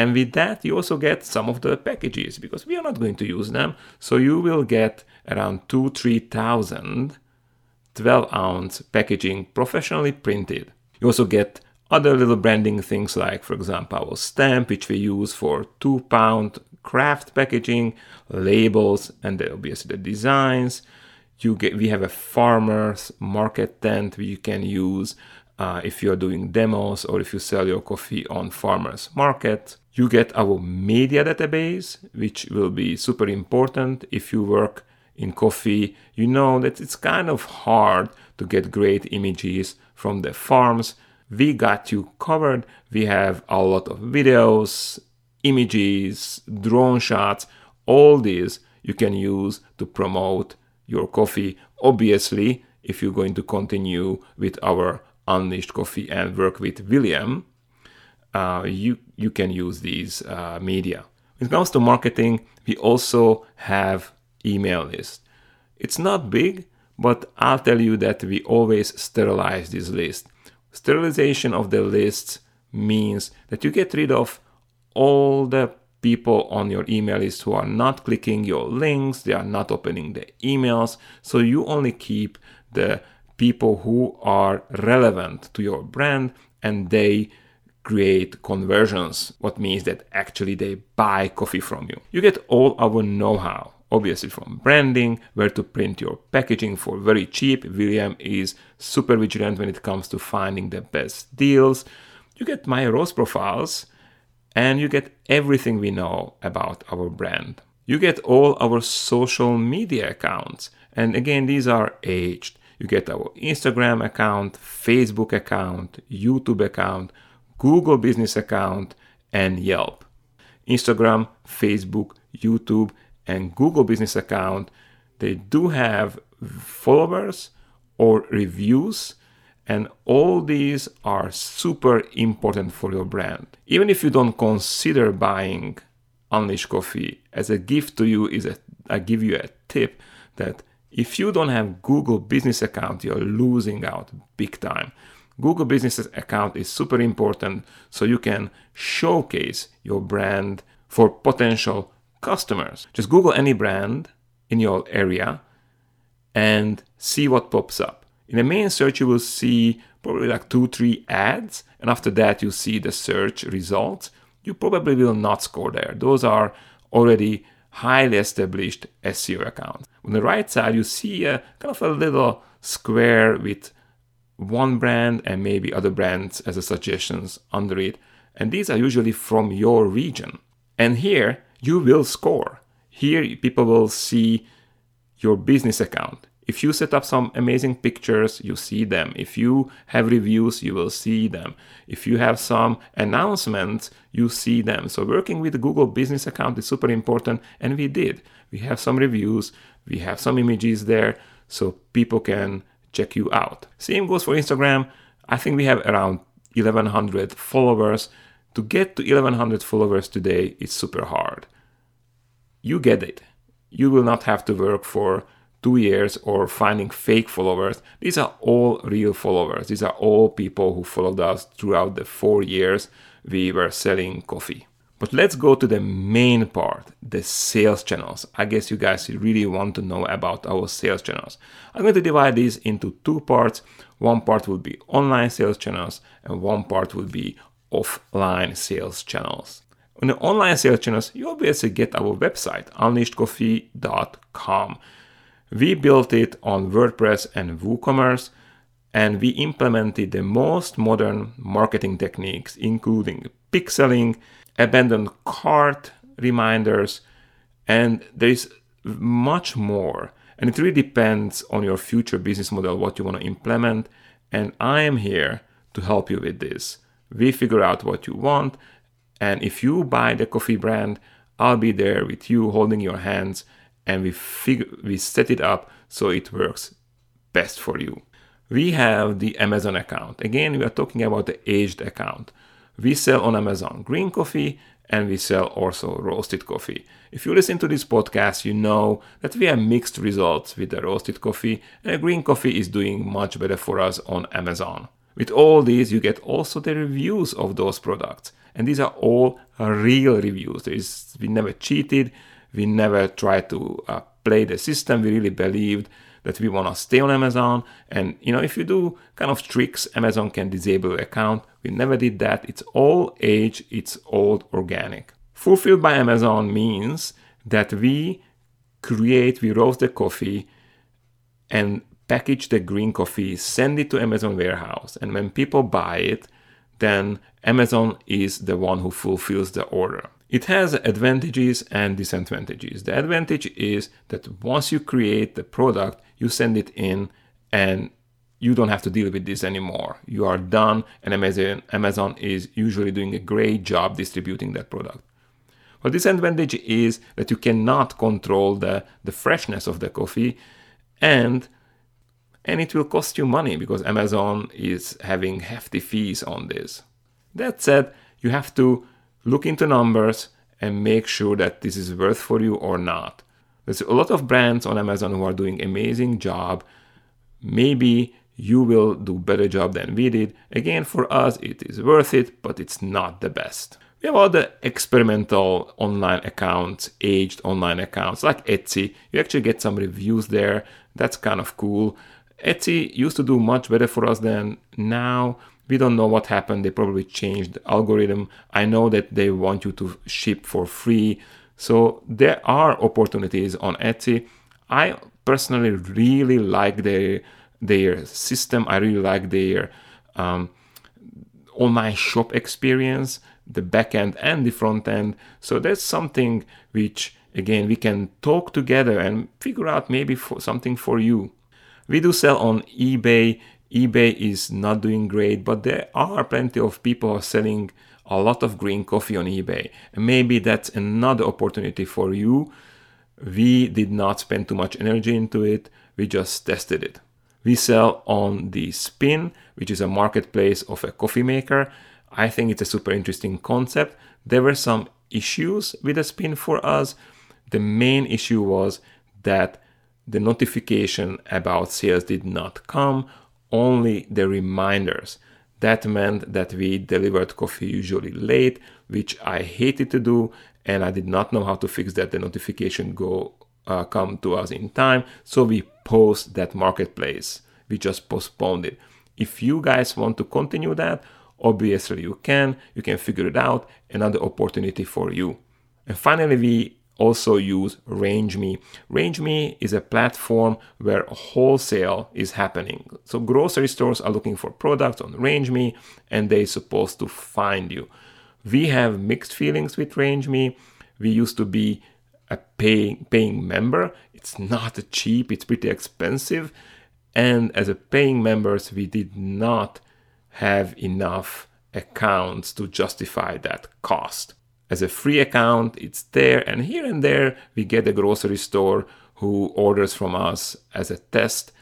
And with that, you also get some of the packages because we are not going to use them. So you will get around two, three thousand 12 ounce packaging professionally printed. You also get other little branding things like, for example, our stamp, which we use for two pound kraft packaging, labels, and obviously the designs. You get, we have a farmer's market tent you can use uh, if you're doing demos or if you sell your coffee on farmers market. You get our media database, which will be super important if you work in coffee, you know that it's kind of hard to get great images from the farms. We got you covered. We have a lot of videos, images, drone shots, all these you can use to promote your coffee. Obviously, if you're going to continue with our Unleashed Coffee and work with William, uh, you, you can use these uh, media. When it comes to marketing, we also have email list. It's not big, but I'll tell you that we always sterilize this list. Sterilization of the lists means that you get rid of all the people on your email list who are not clicking your links, they are not opening the emails, so you only keep the people who are relevant to your brand and they create conversions, what means that actually they buy coffee from you. You get all our know how obviously from branding, where to print your packaging for very cheap. William is super vigilant when it comes to finding the best deals. You get my roast profiles and you get everything we know about our brand. You get all our social media accounts. And again, these are aged. You get our Instagram account, Facebook account, YouTube account, Google business account, and Yelp. Instagram, Facebook, YouTube, and Google business account, they do have followers or reviews, and all these are super important for your brand. Even if you don't consider buying Unleash Coffee as a gift to you, is a, I give you a tip that if you don't have Google business account, you're losing out big time. Google Business account is super important so you can showcase your brand for potential customers. Just Google any brand in your area and see what pops up. In the main search, you will see probably like two, three ads, and after that, you see the search results. You probably will not score there. Those are already highly established SEO accounts. On the right side, you see a kind of a little square with one brand and maybe other brands as a suggestions under it. And these are usually from your region. And here you will score. Here people will see your business account. If you set up some amazing pictures, you see them. If you have reviews, you will see them. If you have some announcements, you see them. So working with the Google business account is super important and we did. We have some reviews, we have some images there so people can check you out. Same goes for Instagram. I think we have around 1100 followers. To get to 1100 followers today is super hard. You get it. You will not have to work for two years or finding fake followers. These are all real followers. These are all people who followed us throughout the four years we were selling coffee. But let's go to the main part, the sales channels. I guess you guys really want to know about our sales channels. I'm going to divide these into two parts. One part will be online sales channels, and one part will be offline sales channels. On the online sales channels, you obviously get our website, unleashedcoffee.com. We built it on WordPress and WooCommerce, and we implemented the most modern marketing techniques, including pixeling, abandoned cart reminders, and there is much more. And it really depends on your future business model, what you want to implement. And I am here to help you with this. We figure out what you want. And if you buy the coffee brand, I'll be there with you holding your hands and we figure we set it up so it works best for you. We have the Amazon account. Again, we are talking about the aged account. We sell on Amazon green coffee and we sell also roasted coffee. If you listen to this podcast, you know that we have mixed results with the roasted coffee, and green coffee is doing much better for us on Amazon. With all these, you get also the reviews of those products, and these are all real reviews. We never cheated, we never tried to uh, play the system. We really believed that we want to stay on Amazon. And you know, if you do kind of tricks, Amazon can disable your account. We never did that. It's all age, it's all organic. Fulfilled by Amazon means that we create, we roast the coffee and package the green coffee, send it to Amazon warehouse. And when people buy it, then Amazon is the one who fulfills the order. It has advantages and disadvantages. The advantage is that once you create the product, you send it in and you don't have to deal with this anymore. You are done, and Amazon, Amazon is usually doing a great job distributing that product. But disadvantage is that you cannot control the, the freshness of the coffee and and it will cost you money because Amazon is having hefty fees on this. That said, you have to look into numbers and make sure that this is worth for you or not. There's a lot of brands on Amazon who are doing amazing job. Maybe you will do better job than we did. Again, for us, it is worth it, but it's not the best. We have other experimental online accounts, aged online accounts like Etsy. You actually get some reviews there. That's kind of cool. Etsy used to do much better for us than now. We don't know what happened. They probably changed the algorithm. I know that they want you to ship for free. So there are opportunities on Etsy. I personally really like their their system. I really like their um, online shop experience, the back end and the front end. So that's something which Again, we can talk together and figure out maybe for something for you. We do sell on eBay. eBay is not doing great, but there are plenty of people selling a lot of green coffee on eBay. Maybe that's another opportunity for you. We did not spend too much energy into it, we just tested it. We sell on the Spinn, which is a marketplace of a coffee maker. I think it's a super interesting concept. There were some issues with the Spinn for us. The main issue was that the notification about sales did not come, only the reminders. That meant that we delivered coffee usually late, which I hated to do, and I did not know how to fix that. The notification go uh, come to us in time, so we post that marketplace. We just postponed it. If you guys want to continue that, obviously you can. You can figure it out. Another opportunity for you. And finally, we also use RangeMe. RangeMe is a platform where wholesale is happening. So grocery stores are looking for products on RangeMe and they're supposed to find you. We have mixed feelings with RangeMe. We used to be a paying paying member. It's not cheap, it's pretty expensive. And as a paying members, we did not have enough accounts to justify that cost as a free account. It's there, and here and there we get a grocery store who orders from us as a test.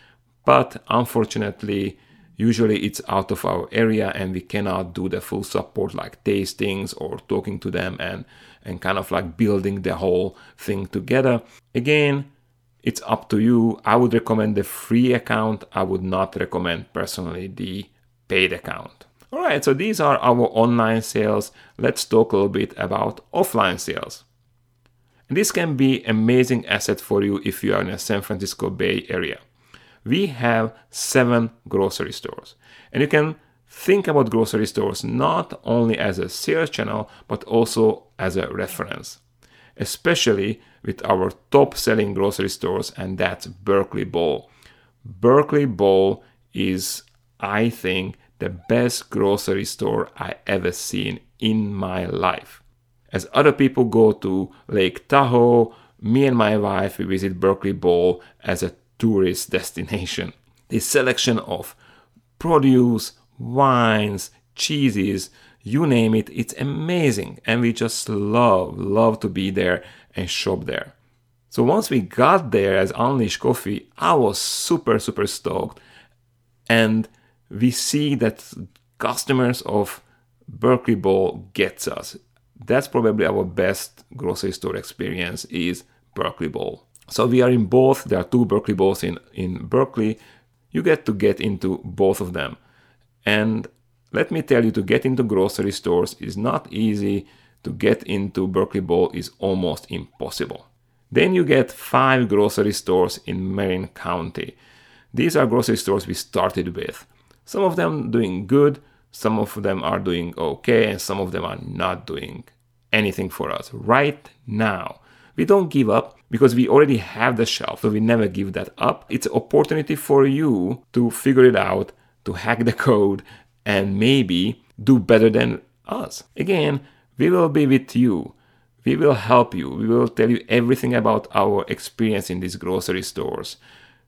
But unfortunately, usually it's out of our area and we cannot do the full support like tastings or talking to them and and kind of like building the whole thing together. Again, it's up to you. I would recommend the free account. I would not recommend personally the paid account. All right, so these are our online sales. Let's talk a little bit about offline sales. And this can be amazing asset for you if you are in the San Francisco Bay Area. We have seven grocery stores, and you can think about grocery stores not only as a sales channel but also as a reference, especially with our top selling grocery stores, and that's Berkeley Bowl. Berkeley Bowl is, I think, the best grocery store I ever seen in my life. As other people go to Lake Tahoe, me and my wife we visit Berkeley Bowl as a tourist destination. The selection of produce, wines, cheeses, you name it, it's amazing and we just love love to be there and shop there. So once we got there as Unleash Coffee, I was super super stoked and we see that customers of Berkeley Bowl gets us. That's probably our best grocery store experience is Berkeley Bowl. So we are in both. There are two Berkeley Bowls in, in Berkeley. You get to get into both of them. And let me tell you, to get into grocery stores is not easy. To get into Berkeley Bowl is almost impossible. Then you get five grocery stores in Marin County. These are grocery stores we started with. Some of them doing good, some of them are doing okay, and some of them are not doing anything for us right now. We don't give up because we already have the shelf, so we never give that up. It's an opportunity for you to figure it out, to hack the code, and maybe do better than us. Again, we will be with you. We will help you. We will tell you everything about our experience in these grocery stores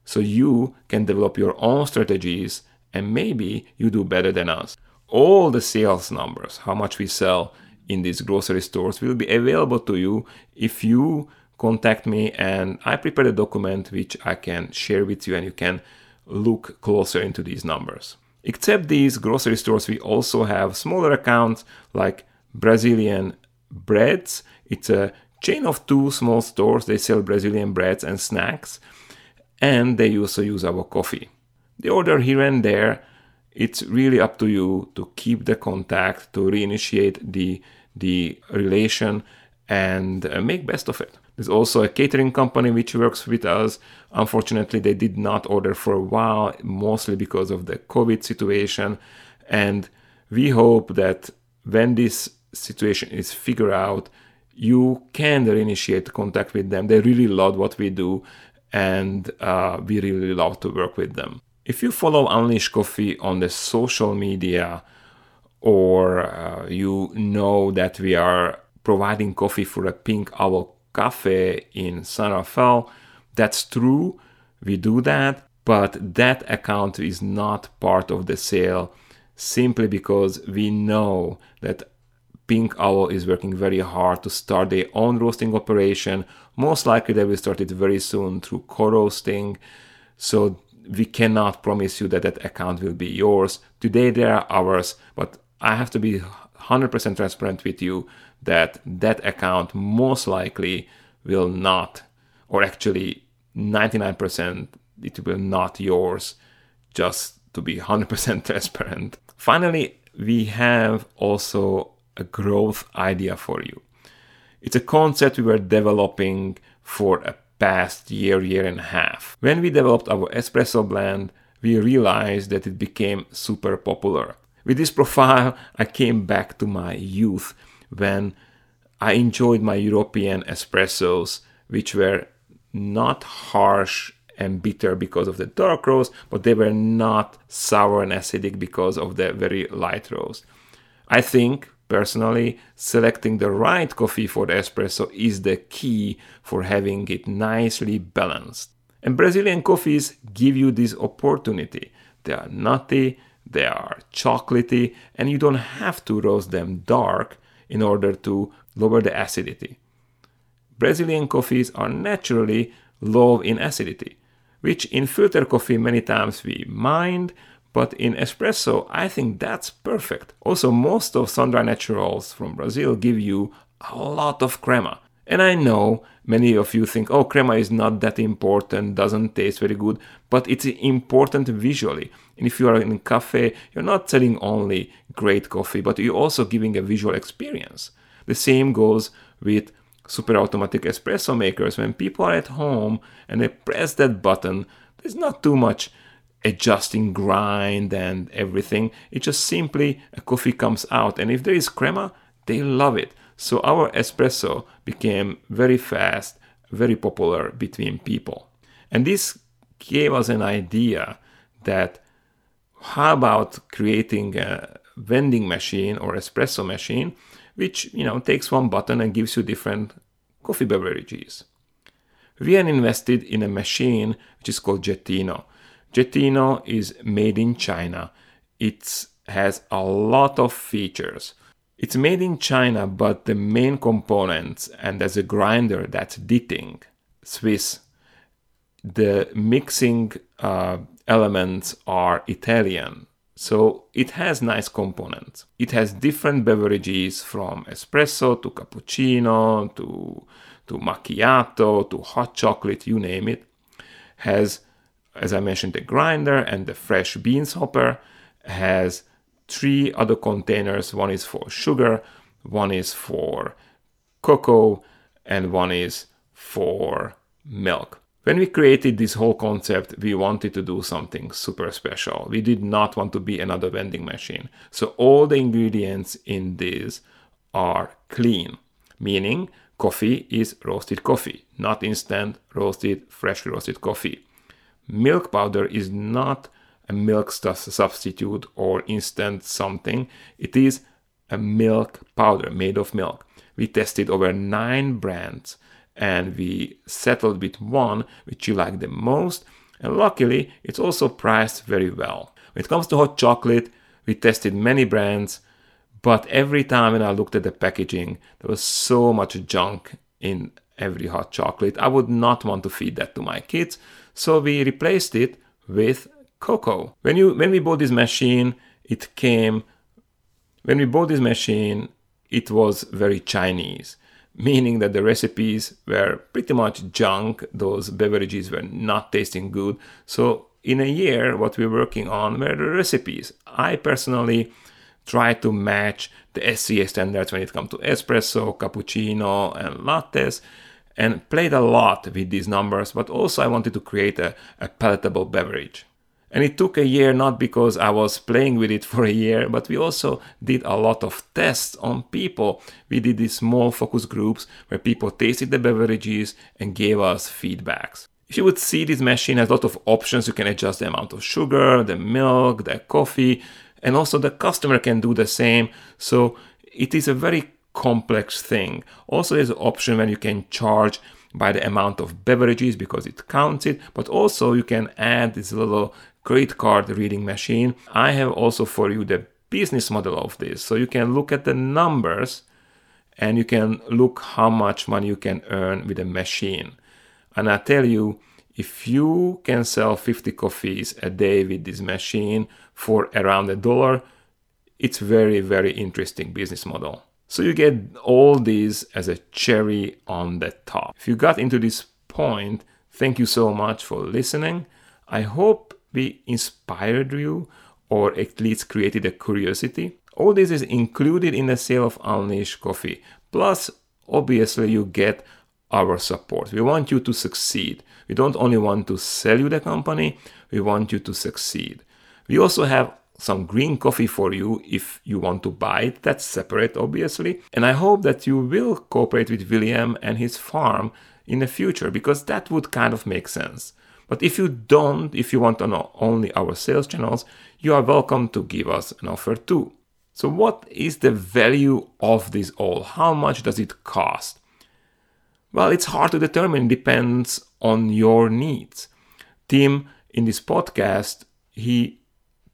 so you can develop your own strategies and maybe you do better than us. All the sales numbers, how much we sell in these grocery stores, will be available to you if you contact me and I prepare a document which I can share with you and you can look closer into these numbers. Except these grocery stores, we also have smaller accounts like Brazilian Breads. It's a chain of two small stores. They sell Brazilian breads and snacks, and they also use our coffee the order here and there it's really up to you to keep the contact to reinitiate the the relation and uh, make best of it. There's also a catering company which works with us. Unfortunately they did not order for a while mostly because of the covid situation. And we hope that when this situation is figured out you can reinitiate contact with them. They really love what we do and uh, we really love to work with them if you follow Unleash Coffee on the social media or uh, you know that we are providing coffee for a Pink Owl cafe in San Rafael. That's true, we do that, but that account is not part of the sale simply because we know that Pink Owl is working very hard to start their own roasting operation. Most likely, they will start it very soon through co roasting. So, we cannot promise you that that account will be yours. Today, they are ours, but I have to be 100% transparent with you that that account most likely will not, or actually 99%, it will not yours, just to be 100% transparent. Finally, we have also a growth idea for you. It's a concept we were developing for a past year, year and a half. When we developed our espresso blend, we realized that it became super popular. With this profile, I came back to my youth when I enjoyed my European espressos, which were not harsh and bitter because of the dark roast, but they were not sour and acidic because of the very light roast. I think Personally, selecting the right coffee for the espresso is the key for having it nicely balanced. And Brazilian coffees give you this opportunity. They are nutty, they are chocolatey, and you don't have to roast them dark in order to lower the acidity. Brazilian coffees are naturally low in acidity, which in filter coffee many times we mind, but in espresso, I think that's perfect. Also, most of Sun-Dry Naturals from Brazil give you a lot of crema. And I know many of you think, oh, crema is not that important, doesn't taste very good, but it's important visually. And if you are in a cafe, you're not selling only great coffee, but you're also giving a visual experience. The same goes with super automatic espresso makers. When people are at home and they press that button, there's not too much adjusting grind and everything. It just simply a coffee comes out, and if there is crema, they love it. So our espresso became very fast, very popular between people. And this gave us an idea that how about creating a vending machine or espresso machine which you know takes one button and gives you different coffee beverages. We invested in a machine which is called Jetinno. Jetinno is made in China. It has a lot of features. It's made in China, but the main components, and as a grinder, that's Ditting, Swiss. The mixing uh, elements are Italian, so it has nice components. It has different beverages from espresso to cappuccino to to macchiato to hot chocolate, you name it. Has as I mentioned, the grinder and the fresh beans hopper has three other containers. One is for sugar, one is for cocoa, and one is for milk. When we created this whole concept, we wanted to do something super special. We did not want to be another vending machine. So all the ingredients in this are clean, meaning coffee is roasted coffee, not instant roasted, freshly roasted coffee milk powder is not a milk substitute or instant something. It is a milk powder made of milk. We tested over nine brands and we settled with one which you like the most. And luckily, it's also priced very well. When it comes to hot chocolate, we tested many brands, but every time when I looked at the packaging, there was so much junk in every hot chocolate. I would not want to feed that to my kids. So we replaced it with cocoa. When you when we bought this machine, it came when we bought this machine, it was very Chinese, meaning that the recipes were pretty much junk. Those beverages were not tasting good. So in a year, what we're working on were the recipes. I personally try to match the SCA standards when it comes to espresso, cappuccino, and lattes and played a lot with these numbers, but also I wanted to create a, a palatable beverage. And it took a year not because I was playing with it for a year, but we also did a lot of tests on people. We did these small focus groups where people tasted the beverages and gave us feedbacks. If you would see this machine has a lot of options, you can adjust the amount of sugar, the milk, the coffee, and also the customer can do the same. So it is a very complex thing. Also, there's an option when you can charge by the amount of beverages because it counts it, but also you can add this little credit card reading machine. I have also for you the business model of this. So you can look at the numbers and you can look how much money you can earn with a machine. And I tell you, if you can sell 50 coffees a day with this machine for around a dollar, it's very, very interesting business model. So you get all these as a cherry on the top. If you got into this point, thank you so much for listening. I hope we inspired you or at least created a curiosity. All this is included in the sale of Unleash Coffee. Plus, obviously, you get our support. We want you to succeed. We don't only want to sell you the company, we want you to succeed. We also have some green coffee for you if you want to buy it. That's separate, obviously. And I hope that you will cooperate with William and his farm in the future because that would kind of make sense. But if you don't, if you want to know only our sales channels, you are welcome to give us an offer too. So, what is the value of this all? How much does it cost? Well, it's hard to determine, depends on your needs. Tim, in this podcast, he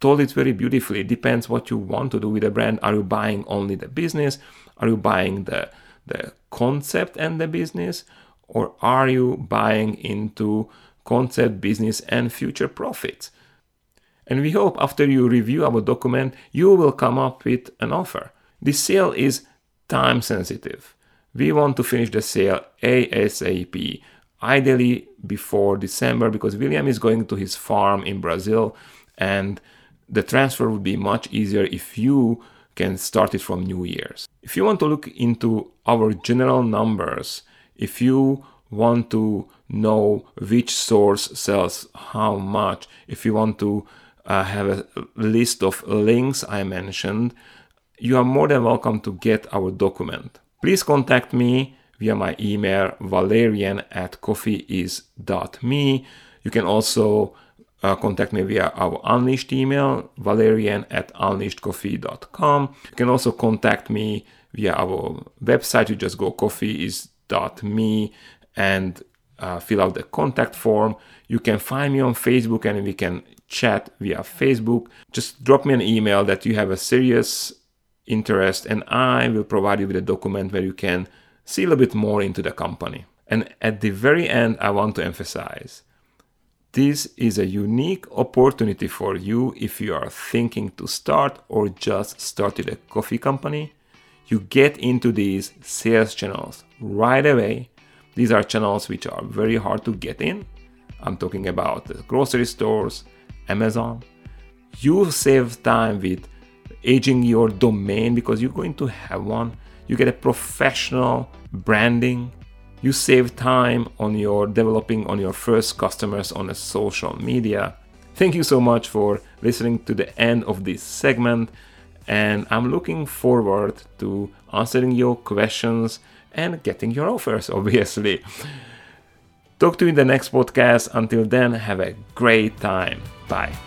told it very beautifully. It depends what you want to do with a brand. Are you buying only the business? Are you buying the, the concept and the business? Or are you buying into concept, business, and future profits? And we hope after you review our document, you will come up with an offer. This sale is time sensitive. We want to finish the sale ASAP, ideally before December, because William is going to his farm in Brazil and the transfer would be much easier if you can start it from New Year's. If you want to look into our general numbers, if you want to know which source sells how much, if you want to uh, have a list of links I mentioned, you are more than welcome to get our document. Please contact me via my email valerian at coffeeis.me. You can also uh, contact me via our Unleashed email, valerian at unleashedcoffee.com. You can also contact me via our website. You just go coffeeis.me and uh, fill out the contact form. You can find me on Facebook and we can chat via Facebook. Just drop me an email that you have a serious interest and I will provide you with a document where you can see a little bit more into the company. And at the very end, I want to emphasize this is a unique opportunity for you if you are thinking to start or just started a coffee company. You get into these sales channels right away. These are channels which are very hard to get in. I'm talking about the grocery stores, Amazon. You save time with aging your domain because you're going to have one. You get a professional branding you save time on your developing on your first customers on a social media. Thank you so much for listening to the end of this segment and I'm looking forward to answering your questions and getting your offers obviously. Talk to you in the next podcast. Until then, have a great time. Bye.